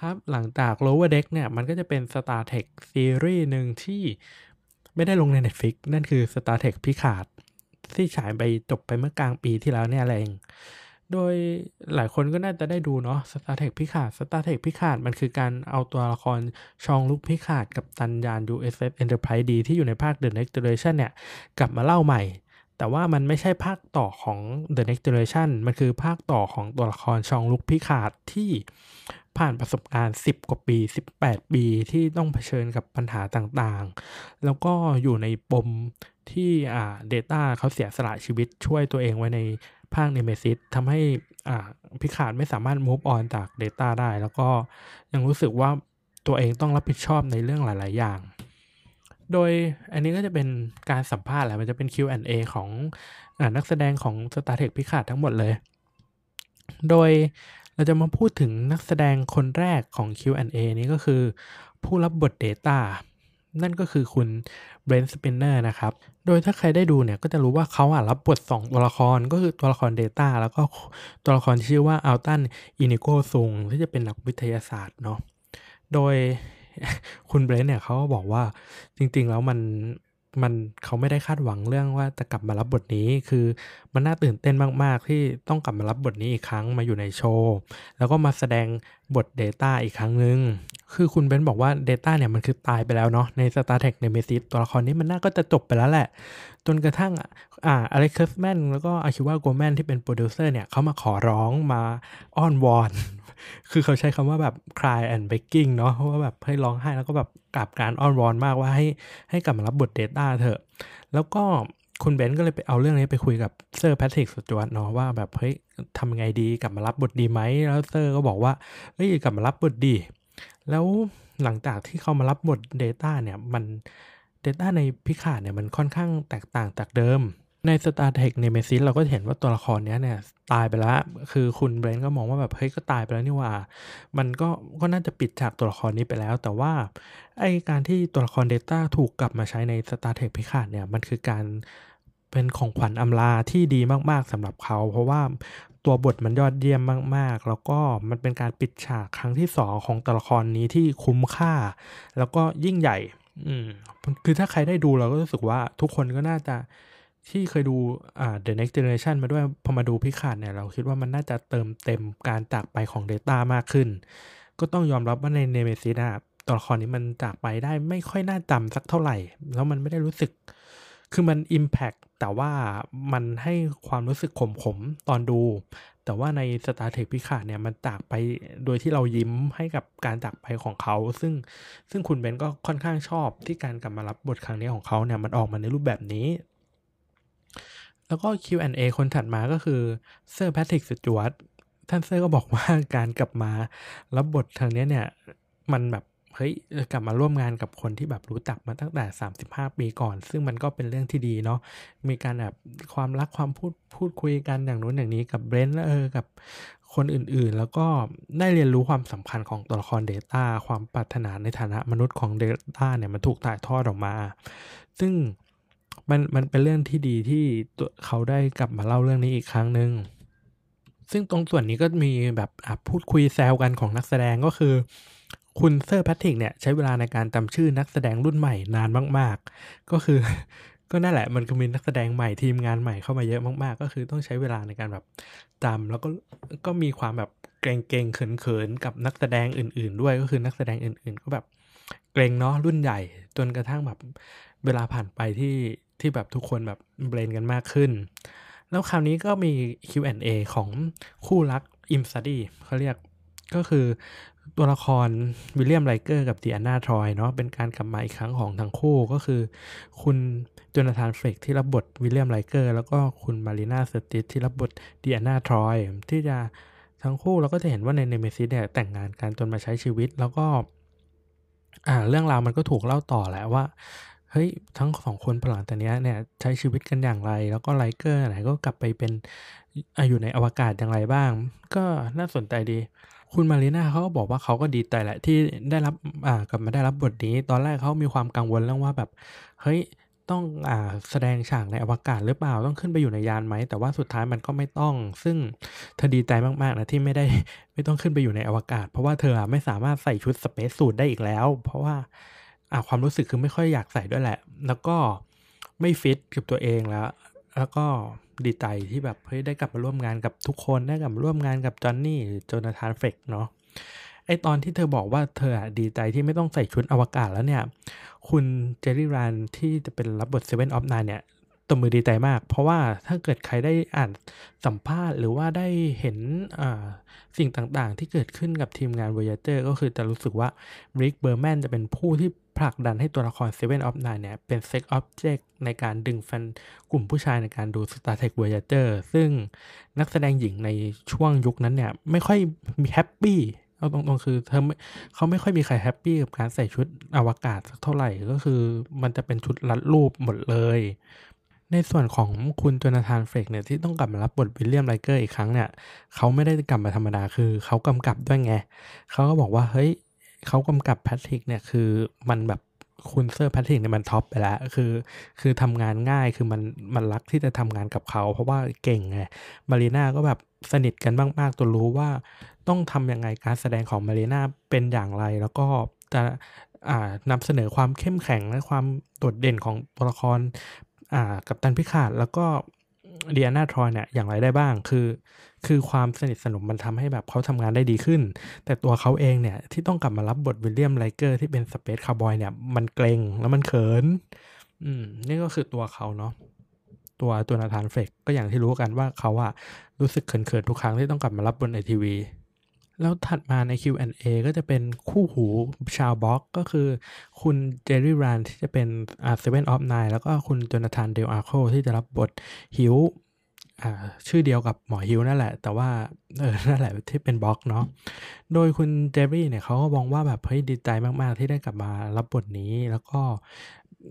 ครับหลังจาก Lower Deck เนี่ย มันก็จะเป็น Star Trek ซีรีส์หนึ่งที่ไม่ได้ลงใน Netflix นั่นคือ Star Trek พิขาด ที่ฉายไปจบไปเมื่อกลางปีที่แล้วเนี่ยเอง โดยหลายคนก็น่าจะได้ดูเนาะ Star Trek พิขาด Star Trek พิขาด มันคือการเอาตัวละครชองลุกพิขาดกับตันยาน USS Enterprise D ที่อยู่ในภาค The Next Generation เนี่ย กลับมาเล่าใหม่ แต่ว่ามันไม่ใช่ภาคต่อของ The Next Generation มันคือภาคต่อของตัวละครชองลุกพิขาดที่ผ่านประสบการณ์ 10 กว่าปี 18 ปีที่ต้องเผชิญกับปัญหาต่างๆ แล้วก็อยู่ในปมที่อ่าเดต้าเขาเสียสละชีวิตช่วยตัวเองไว้ในภาคเนเมซิสทำให้อ่าพิขาดไม่สามารถ move on จาก Data ได้ แล้วก็ยังรู้สึกว่าตัวเองต้องรับผิดชอบในเรื่องหลาย ๆ อย่าง โดยอันนี้ก็จะเป็นการสัมภาษณ์แหละมันจะเป็น Q&A ของอนักแสดงของ Star Trek พิคาร์ดทั้งหมดเลย โดยเราจะมาพูดถึงนักแสดงคนแรกของ Q&A นี้ก็คือ ผู้รับบท Data นั่นก็คือคุณเบรนท์สไปเนอร์นะครับ โดยถ้าใครได้ดูเนี่ยก็จะรู้ว่าเขาอะรับบท 2 ตัวละครก็คือตัวละคร Data แล้วก็ตัวละครที่ชื่อว่าอัลตันอินิโกซุงที่จะเป็นนักวิทยาศาสตร์เนาะ โดย คุณเบรนท์เนี่ยเขาก็บอกว่าจริง ๆ แล้วมันมันเขาไม่ได้คาดหวังเรื่องว่าจะกลับมารับบทนี้ คือมันน่าตื่นเต้นมาก ๆ ที่ต้องกลับมารับบทนี้อีกครั้งมาอยู่ในโชว์ แล้วก็มาแสดงบท Data อีกครั้งหนึ่งคือคุณเบรนท์บอกว่า Data เนี่ยมันคือตายไปแล้วเนาะใน Star Trek Nemesis ตัวละครนี้มันน่าก็จะจบไปแล้วแหละ จนกระทั่งอ่าอเล็กซ์แมนแล้วก็อาคิวาโกแมนที่เป็นโปรดิวเซอร์เนี่ยเขามาขอร้องมาอ้อนวอน คือเขาใช้คำว่าแบบ cry and begging เนาะเพราะว่าแบบให้ร้องไห้แล้วก็แบบกราบการอ้อนวอนมากว่าให้ให้กลับมารับบท Data เถอะ แล้วก็คุณเบนก็เลยไปเอาเรื่องนี้ไปคุยกับเซอร์แพทริกสจวตเนาะว่าแบบเฮ้ยทำยังไงดีกลับมารับบทดีไหมแล้วเซอร์ก็บอกว่าเฮ้ยกลับมารับบทดี แล้วหลังจากที่เขามารับบท Data เนี่ยมัน Data ในพิขาดเนี่ยมันค่อนข้างแตกต่างจากเดิม ใน Star Trek Nemesis เราก็เห็นว่าตัวละครนี้เนี่ยตายไปแล้ว คือคุณเบรนก็มองว่าแบบเฮ้ยก็ตายไปแล้วนี่ว่า มันก็ก็น่าจะปิดฉากตัวละครนี้ไปแล้ว แต่ว่าไอการที่ตัวละคร Data ถูกกลับมาใช้ใน Star Trek พิฆาตเนี่ยมันคือการเป็นของขวัญอำลาที่ดีมาก ๆสำหรับเขา เพราะว่าตัวบทมันยอดเยี่ยมมาก ๆ แล้วก็มันเป็นการปิดฉากครั้งที่สองของตัวละครนี้ที่คุ้มค่า แล้วก็ยิ่งใหญ่ อืมคือถ้าใครได้ดูเราก็รู้สึกว่าทุกคนก็น่าจะ ที่เคยดูอ่า The Next Generation มาด้วยพอมาดูพิคาดเนี่ยเราคิดว่ามันน่าจะเติมเต็มการจากไปของ Data มากขึ้น ก็ต้องยอมรับว่าในเนเมซิสอะตัวละครนี้มันจากไปได้ไม่ค่อยน่าจำสักเท่าไหร่ แล้วมันไม่ได้รู้สึก คือมัน Impact แต่ว่ามันให้ความรู้สึกขมๆตอนดู แต่ว่าใน Star Trek พิคาดเนี่ยมันจากไปโดยที่เรายิ้มให้กับการจากไปของเขา ซึ่งซึ่งคุณเบรนท์ก็ค่อนข้างชอบที่การกลับมารับบทครั้งนี้ของเขาเนี่ยมันออกมาในรูปแบบนี้ แล้วก็ Q&A คนถัดมาก็คือเซอร์แพทริกสจวตท่านเซอร์ก็บอกว่าการกลับมารับบททางนี้เนี่ย มันแบบเฮ้ยกลับมาร่วมงานกับคนที่แบบรู้จักมาตั้งแต่ 35 ปีก่อน ซึ่งมันก็เป็นเรื่องที่ดีเนาะมีการแบบความรักความพูดพูดคุยกันอย่างนู้นอย่างนี้กับเบรนท์เออกับคนอื่นๆ แล้วก็ได้เรียนรู้ความสำคัญของตัวละคร Data ความปรารถนาในฐานะมนุษย์ของ Data เนี่ยมันถูกถ่ายทอดออกมา ซึ่ง มันมันเป็นเรื่องที่ดีที่ตัวเขาได้กลับมาเล่าเรื่องนี้อีกครั้งหนึ่งซึ่งตรงส่วนนี้ก็มีแบบพูดคุยแซวกันของนักแสดงก็คือ คุณเซอร์แพทริกเนี่ยใช้เวลาในการจำชื่อนักแสดงรุ่นใหม่นานมาก ๆ ก็คือ ก็นั่นแหละมันก็มีนักแสดงใหม่ทีมงานใหม่เข้ามาเยอะมากๆ ก็คือต้องใช้เวลาในการแบบจำแล้วก็ก็มีความแบบเกรงๆเขินๆกับนักแสดงอื่น ๆ ด้วยก็คือนักแสดงอื่น ๆ ก็แบบเกรงเนาะรุ่นใหญ่จนกระทั่งแบบเวลาผ่านไปที่ ที่แบบทุกคนแบบ blend กันมากขึ้น แล้วคราวนี้ก็มี Q&A ของคู่รักอิมซัดี้เขาเรียกก็คือตัวละครวิลเลียมไลเกอร์กับดีอานาทรอยเนาะเป็นการกลับมาอีกครั้งของทั้งคู่ก็คือ คุณจนาธานเฟกที่รับบทวิลเลียมไลเกอร์แล้วก็คุณมารีนาสติสที่รับบทดีอานาทรอยที่จะทั้งคู่เราก็จะเห็นว่าในเนเมซิสเนี่ยแต่งงานกันจนมาใช้ชีวิตแล้วก็ อ่าเรื่องราวมันก็ถูกเล่าต่อแหละว่า เฮ้ยทั้งสองคนหลังแต่งเนี้ยเนี่ยใช้ชีวิตกันอย่างไร แล้วก็ไลเกอร์ไหนก็กลับไปเป็นอยู่ในอวกาศอย่างไรบ้าง ก็น่าสนใจดี คุณมารีนาเขาก็บอกว่าเขาก็ดีใจแหละที่ได้รับอ่ากลับมาได้รับบทนี้ ตอนแรกเขามีความกังวลเรื่องว่าแบบเฮ้ยต้องอ่าแสดงฉากในอวกาศหรือเปล่าต้องขึ้นไปอยู่ในยานไหม แต่ว่าสุดท้ายมันก็ไม่ต้อง ซึ่งเธอดีใจมากๆนะที่ไม่ได้ไม่ต้องขึ้นไปอยู่ในอวกาศ เพราะว่าเธอไม่สามารถใส่ชุดสเปซสูทได้อีกแล้ว เพราะว่า อ่าความรู้สึกคือไม่ค่อยอยากใส่ด้วยแหละ แล้วก็ไม่ฟิตกับตัวเองแล้ว แล้วก็ดีใจที่แบบเฮ้ยได้กลับมาร่วมงานกับทุกคนได้กลับมาร่วมงานกับจอห์นนี่หรือโจนาธานเฟกเนาะไอตอนที่เธอบอกว่าเธอดีใจที่ไม่ต้องใส่ชุดอวกาศแล้วเนี่ย คุณเจอรี่รันที่จะเป็นรับบทเซเว่นออฟนเนี่ย ตบมือดีใจมาก เพราะว่าถ้าเกิดใครได้อ่านสัมภาษณ์ หรือว่าได้เห็นสิ่งต่างๆ ที่เกิดขึ้นกับทีมงาน Voyager ก็คือจะรู้สึกว่าริกเบอร์แมนจะเป็นผู้ที่ผลักดันให้ตัวละคร Seven of Nine เนี่ย เป็น sex object ในการดึงแฟนกลุ่มผู้ชายในการดู Star Trek Voyager ซึ่งนักแสดงหญิงในช่วงยุคนั้นเนี่ย ไม่ค่อยมี happy เอาตรงๆคือเธอเขาไม่ค่อยมีใคร happy กับการใส่ชุดอวกาศสักเท่าไหร่ก็คือมันจะเป็นชุดรัดรูปหมดเลย ในส่วนของคุณจนาธานเฟกเนี่ยที่ต้องกลับมารับบทวิลเลียมไลเกอร์อีกครั้งเนี่ยเขาไม่ได้กลับมาธรรมดาคือเขากำกับด้วยไงเขาก็บอกว่าเฮ้ยเขากำกับแพทริกเนี่ยคือมันแบบคุณเซอร์แพทริกเนี่ยมัน top ไปแล้ว คือคือทำงานง่ายคือมันมันรักที่จะทำงานกับเขา เพราะว่าเก่งไงมารีนาก็แบบสนิทกันมากๆจนรู้ว่าต้องทำยังไงการแสดงของมารีนาเป็นอย่างไรแล้วก็จะนำเสนอความเข้มแข็งและความโดดเด่นของตัวละคร อ่ากัปตันพิคาร์ดแล้วก็เดียนาทรอยเนี่ยอย่างไรได้บ้างคือ คือความสนิทสนมมันทำให้แบบเขาทำงานได้ดีขึ้น แต่ตัวเขาเองเนี่ยที่ต้องกลับมารับบทวิลเลียมไลเกอร์ที่เป็น space cowboy เนี่ยมันเกรงแล้วมันเขิน อืมนี่ก็คือตัวเขาเนาะตัวตัวนาธานเฟกก็อย่างที่รู้กันว่าเขาอะรู้สึกเขินๆทุกครั้งที่ต้องกลับมารับบนไอทีวี แล้วถัดมาใน Q&A ก็จะเป็นคู่หูชาวบอร์ก ก็คือคุณเจอรี่รันที่จะเป็นอ่า Seven of Nine แล้วก็คุณจนาธานเดลอาร์โคที่จะรับบทฮิวอ่าชื่อเดียวกับหมอฮิวนั่นแหละ แต่ว่าเออนั่นแหละที่เป็นบอร์กเนาะโดยคุณเจอรี่เนี่ยเขาก็มองว่าแบบเฮ้ยดีใจมาก ๆ ที่ได้กลับมารับบทนี้ แล้วก็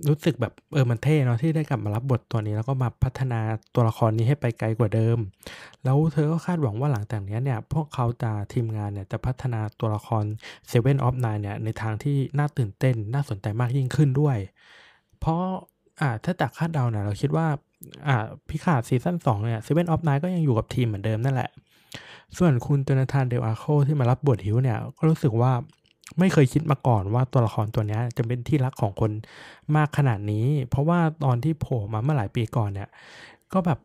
รู้สึกแบบเออมันเท่เนาะที่ได้กลับมารับบทตัวนี้ แล้วก็มาพัฒนาตัวละครนี้ให้ไปไกลกว่าเดิม แล้วเธอก็คาดหวังว่าหลังจากนี้เนี่ยพวกเขาจะทีมงานเนี่ยจะพัฒนาตัวละคร Seven of Nine เนี่ยในทางที่น่าตื่นเต้นน่าสนใจมากยิ่งขึ้นด้วย เพราะอ่าถ้าจากคาดเดาเนี่ยเราคิดว่าอ่า Picard ซีซั่นสองเนี่ย Seven of Nine ก็ยังอยู่กับทีมเหมือนเดิมนั่นแหละ ส่วนคุณ Jonathan Del Arco ที่มารับบทฮิวเนี่ยก็รู้สึกว่า ไม่เคยคิดมาก่อนว่าตัวละครตัวนี้จะเป็นที่รักของคนมากขนาดนี้ เพราะว่าตอนที่โผล่มาเมื่อหลายปีก่อนเนี่ย ก็แบบ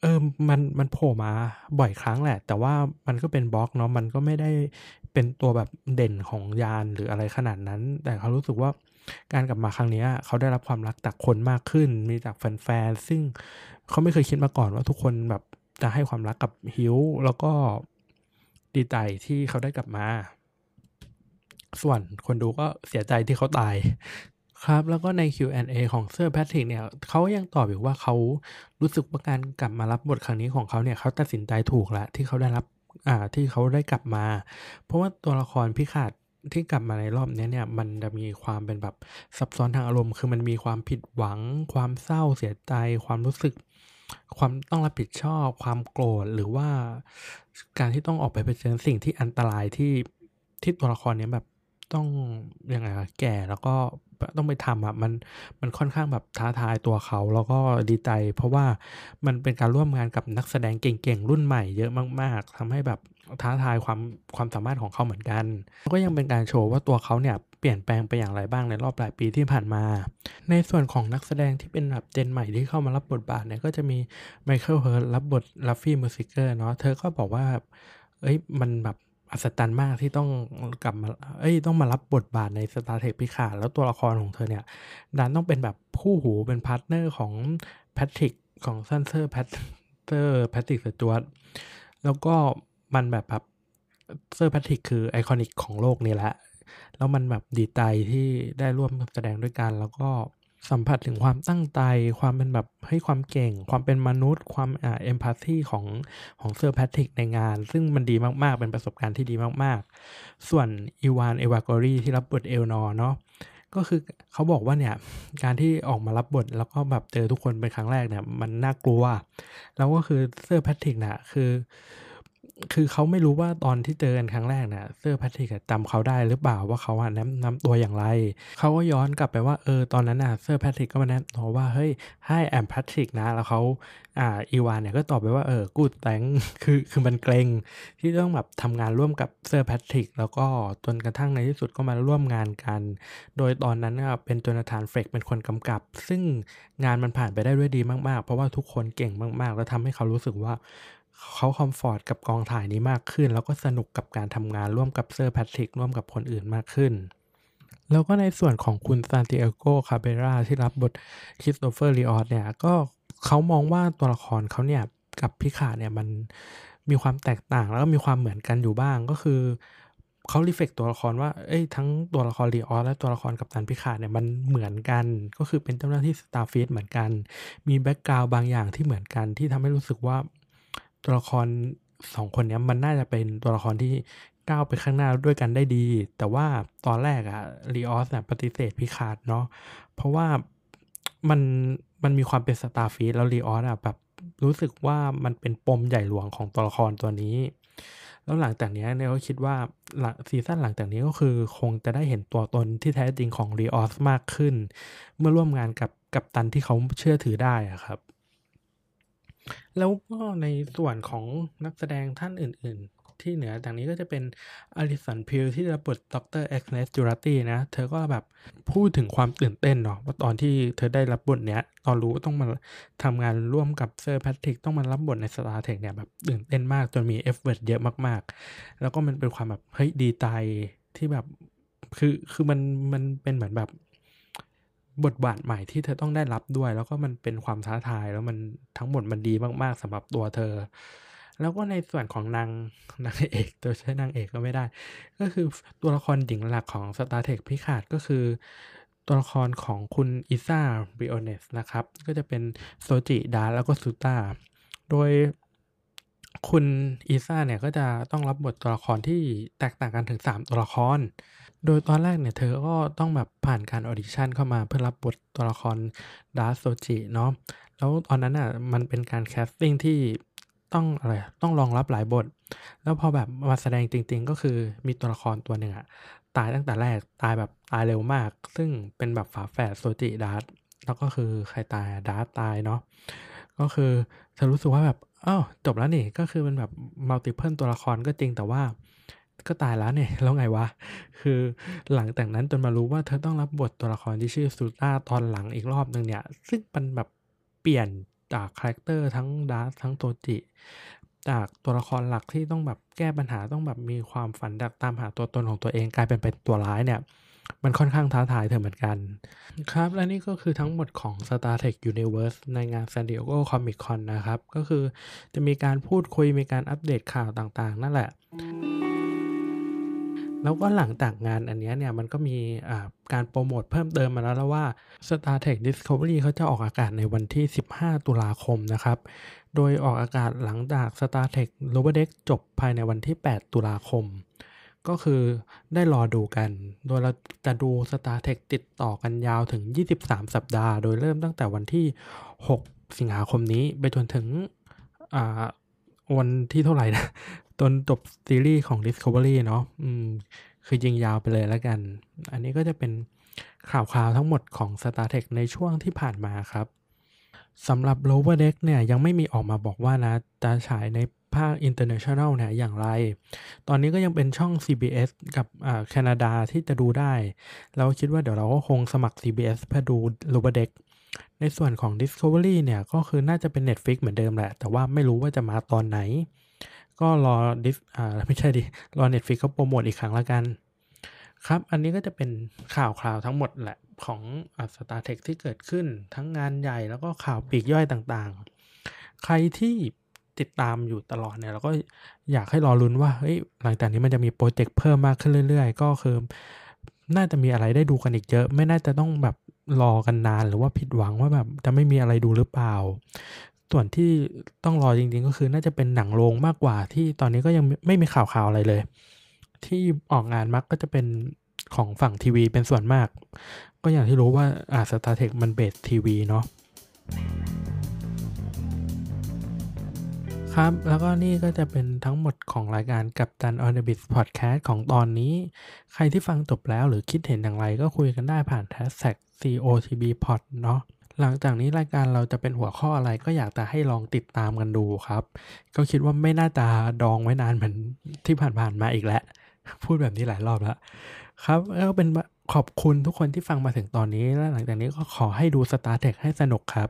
เออมันมันโผล่มาบ่อยครั้งแหละ แต่ว่ามันก็เป็นบล็อกเนาะมันก็ไม่ได้เป็นตัวแบบเด่นของยานหรืออะไรขนาดนั้น แต่เขารู้สึกว่าการกลับมาครั้งนี้เขาได้รับความรักจากคนมากขึ้น มีจากแฟนๆซึ่งเขาไม่เคยคิดมาก่อนว่าทุกคนแบบจะให้ความรักกับฮิวแล้วก็ดีใจที่เขาได้กลับมา ส่วนคนดูก็เสียใจที่เขาตายครับ แล้วก็ใน Q&A ของเซอร์แพทริกเนี่ยเขายังตอบอีกว่าเขารู้สึกว่าการกลับมารับบทครั้งนี้ของเขาเนี่ยเขาตัดสินใจถูกแล้วที่เขาได้รับอ่าที่เขาได้กลับมา เพราะว่าตัวละคร Picard ที่กลับมาในรอบนี้เนี่ยมันจะมีความเป็นแบบซับซ้อนทางอารมณ์ คือมันมีความผิดหวัง ความเศร้าเสียใจ ความรู้สึก ความต้องรับผิดชอบ ความโกรธหรือว่าการที่ต้องออกไปเผชิญสิ่งที่อันตรายที่ที่ตัวละครเนี้ยแบบ ต้องยังไงแก่แล้วก็ต้องไปทำอะมันมันค่อนข้างแบบท้าทายตัวเขาแล้วก็ดีใจ เพราะว่ามันเป็นการร่วมงานกับนักแสดงเก่งๆรุ่นใหม่เยอะมาก ๆทำให้แบบท้าทายความความสามารถของเขาเหมือนกัน ก็ยังเป็นการโชว์ว่าตัวเขาเนี่ยเปลี่ยนแปลงไปอย่างไรบ้างในรอบหลายปีที่ผ่านมา ในส่วนของนักแสดงที่เป็นแบบ gen ใหม่ที่เข้ามารับบทบาทเนี่ยก็จะมี Michelle Hurd รับบท Raffi Musiker เนาะเธอก็บอกว่าเอ้ยมันแบบ อัศจรรย์มากที่ต้องกลับมาเอ้ยต้องมารับบทบาทใน Star Trek Picard แล้วตัวละครของเธอเนี่ยดันต้องเป็นแบบคู่หูเป็น partner ของแพทริกของซันเซอร์แพทเตอร์แพทริกสจวตแล้วก็มันแบบแบบเซอร์แพทริกคือ iconic ของโลกนี่แหละ แล้วมันแบบดีใจที่ได้ร่วมแสดงด้วยกัน แล้วก็ สัมผัสถึงความตั้งใจ ความเป็นแบบให้ความเก่ง ความเป็นมนุษย์ ความอ่า empathy ของของเซอร์แพทริกในงาน ซึ่งมันดีมากๆ เป็นประสบการณ์ที่ดีมากๆ ส่วน Evan Evagora ที่รับบท Elnor เนาะก็คือเขาบอกว่าเนี่ยการที่ออกมารับบทแล้วก็แบบเจอทุกคนเป็นครั้งแรกเนี่ยมันน่ากลัว แล้วก็คือเซอร์แพทริกนะคือ คือเขาไม่รู้ว่าตอนที่เจอกันครั้งแรกเนี่ยเซอร์แพทริกจำเขาได้หรือเปล่าว่าเขาอะแนะนำตัวอย่างไร เขาก็ย้อนกลับไปว่าเออตอนนั้นน่ะเซอร์แพทริกก็มาแนะนำว่าเฮ้ย Hi I'm Patrick นะ แล้วเขาอ่า Evan เนี่ยก็ตอบไปว่าเออ good thank you คือมันเกรงที่ต้องแบบทำงานร่วมกับเซอร์แพทริกแล้วก็จนกระทั่งในที่สุดก็มาร่วมงานกัน โดยตอนนั้นเป็น Jonathan Frakes เป็นคนกำกับ ซึ่งงานมันผ่านไปได้ด้วยดีมากๆ เพราะว่าทุกคนเก่งมากๆ แล้วทำให้เขารู้สึกว่า เขา comfort กับกองถ่ายนี้มากขึ้น แล้วก็สนุกกับการทำงานร่วมกับเซอร์แพทริกร่วมกับคนอื่นมากขึ้น แล้วก็ในส่วนของคุณ Santiago Cabrera ที่รับบทคริสโตเฟอร์ Rios เนี่ยก็เขามองว่าตัวละครเขาเนี่ยกับ Picard เนี่ยมันมีความแตกต่างแล้วก็มีความเหมือนกันอยู่บ้างก็คือเขา reflect ตัวละครว่า เอ้ย ทั้งตัวละคร Rios และตัวละครกัปตัน Picard เนี่ยมันเหมือนกัน ก็คือเป็นเจ้าหน้าที่ Starfleet เหมือนกัน มี background บางอย่างที่เหมือนกันที่ทำให้รู้สึกว่า ตัวละครสองคนนี้มันน่าจะเป็นตัวละครที่ก้าวไปข้างหน้าด้วยกันได้ดี แต่ว่าตอนแรกอะ Rios เนี่ยปฏิเสธ Picard เนาะเพราะว่ามันมันมีความเป็น Starfleet แล้ว Rios อะแบบรู้สึกว่ามันเป็นปมใหญ่หลวงของตัวละครตัวนี้ แล้วหลังจากนี้เนี่ยก็คิดว่าซีซั่นหลังจากนี้ก็คือคงจะได้เห็นตัวตนที่แท้จริงของ Rios มากขึ้น เมื่อร่วมงานกับกัปตันที่เขาเชื่อถือได้อะครับ แล้วก็ในส่วนของนักแสดงท่านอื่น ๆ ที่เหนือจากนี้ก็จะเป็น Alison Pill ที่รับบทดร. Agnes Jurati นะ เธอก็แบบพูดถึงความตื่นเต้นเนาะว่าตอนที่เธอได้รับบทเนี้ย ตอนรู้ต้องมาทำงานร่วมกับเซอร์แพทริกต้องมารับบทใน Star Trek เนี่ยแบบตื่นเต้นมากจนมี effort เยอะมาก ๆ แล้วก็มันเป็นความแบบเฮ้ยดีใจที่แบบคือคือมันมันเป็นเหมือนแบบ บทบาทใหม่ที่เธอต้องได้รับด้วย แล้วก็มันเป็นความท้าทายแล้วมันทั้งหมดมันดีมากๆสำหรับตัวเธอ แล้วก็ในส่วนของนางนางเอกตัวใช้นางเอกก็ไม่ได้ ก็คือตัวละครหญิงหลักของ Star Trek พิขาดก็คือ ตัวละครของคุณอิซ่าบิโอเนสนะครับ ก็จะเป็นโซจิดาแล้วก็ซูตาโดย คุณ Isa เนี่ยก็จะต้องรับบทตัวละครที่แตกต่างกันถึง 3 ตัวละคร โดยตอนแรกเนี่ยเธอก็ต้องแบบผ่านการออดิชั่นเข้ามาเพื่อรับบทตัวละคร Dahj Soji เนาะ แล้วตอนนั้นอะมันเป็นการ casting ที่ต้องอะไรต้องรองรับหลายบท แล้วพอแบบมาแสดงจริง ๆ ก็คือมีตัวละครตัวหนึ่งอะตายตั้งแต่แรกตายแบบตายเร็วมาก ซึ่งเป็นแบบฝาแฝด Soji Dahj แล้วก็คือใครตาย Dahj ตายเนาะก็คือเธอรู้สึกว่าแบบ อ้าวจบแล้วนี่ก็คือมันแบบ multiple ตัวละครก็จริงแต่ว่าก็ตายแล้วเนี่ยแล้วไงวะ คือหลังจากนั้นจนมารู้ว่าเธอต้องรับบทตัวละครที่ชื่อ Sutra ตอนหลังอีกรอบหนึ่งเนี่ย ซึ่งมันแบบเปลี่ยนจากคาแรคเตอร์ทั้ง Dahj ทั้ง Soji จากตัวละครหลักที่ต้องแบบแก้ปัญหาต้องแบบมีความฝันดักตามหาตัวตนของตัวเองกลายเป็นเป็นตัวร้ายเนี่ย มันค่อนข้างท้าทายเธอเหมือนกัน ครับ และนี่ก็คือทั้งหมดของ Star Trek Universe ในงาน San Diego Comic Con นะครับ ก็คือจะมีการพูดคุยมีการอัปเดตข่าวต่างๆ นั่นแหละ แล้วก็หลังจากงานอันนี้เนี่ย มันก็มีการโปรโมทเพิ่มเติมมาแล้วแล้วว่า Star Trek Discovery เขาจะออกอากาศในวันที่ 15 ตุลาคมนะครับ โดยออกอากาศหลังจาก Star Trek Lower Deck จบภายในวันที่ 8 ตุลาคม ก็คือได้รอดูกัน โดยเราจะดู Star Trek ติดต่อกันยาวถึง 23 สัปดาห์ โดยเริ่มตั้งแต่วันที่ 6 สิงหาคมนี้ไปจนถึงวันที่เท่าไหร่นะจนจบซีรีส์ของ Discovery เนาะอืม คือยิงยาวไปเลยแล้วกัน อันนี้ก็จะเป็นข่าวคราวทั้งหมดของ Star Trek ในช่วงที่ผ่านมาครับสำหรับ Lower Deck เนี่ยยังไม่มีออกมาบอกว่านะจะฉายใน ภาค international เนี่ยอย่างไร ตอนนี้ก็ยังเป็นช่อง CBS กับแคนาดาที่จะดูได้ เราคิดว่าเดี๋ยวเราก็คงสมัคร CBS เพื่อดู Lower Deck ในส่วนของ Discovery เนี่ยก็คือน่าจะเป็น Netflix เหมือนเดิมแหละ แต่ว่าไม่รู้ว่าจะมาตอนไหน ก็รอดิสอ่าไม่ใช่ดิ รอ Netflix เขาโปรโมทอีกครั้งละกัน ครับ อันนี้ก็จะเป็นข่าวคราวทั้งหมดแหละของสตาร์เทคที่เกิดขึ้นทั้งงานใหญ่แล้วก็ข่าวปีกย่อยต่างๆ ใครที่ ติดตามอยู่ตลอดเนี่ยเราก็อยากให้รอรุ้นว่าเฮ้ยหลังจากนี้มันจะมีโปรเจกต์เพิ่มมากขึ้นเรื่อย ๆ ก็คือน่าจะมีอะไรได้ดูกันอีกเยอะ ไม่น่าจะต้องแบบรอกันนานหรือว่าผิดหวังว่าแบบจะไม่มีอะไรดูหรือเปล่า ส่วนที่ต้องรอจริงๆ ก็คือน่าจะเป็นหนังโรงมากกว่าที่ตอนนี้ก็ยังไม่มีข่าวข่าวอะไรเลย ที่ออกงานมักก็จะเป็นของฝั่งทีวีเป็นส่วนมาก ก็อย่างที่รู้ว่าอา Star Trek มัน base ทีวีเนาะ ครับ แล้วก็นี่ก็จะเป็นทั้งหมดของรายการ Captain on the Bridge พอดแคสต์ของตอนนี้ ใครที่ฟังจบแล้วหรือคิดเห็นอย่างไรก็คุยกันได้ผ่านแฮชแท็ก COTB Pod เนาะหลังจากนี้รายการเราจะเป็นหัวข้ออะไรก็อยากจะให้ลองติดตามกันดูครับ ก็คิดว่าไม่น่าจะดองไว้นานเหมือนที่ผ่านๆมาอีกแล้ว พูดแบบนี้หลายรอบแล้ว ครับก็เป็นขอบคุณทุกคนที่ฟังมาถึงตอนนี้ และหลังจากนี้ก็ขอให้ดู Star Trek ให้สนุกครับ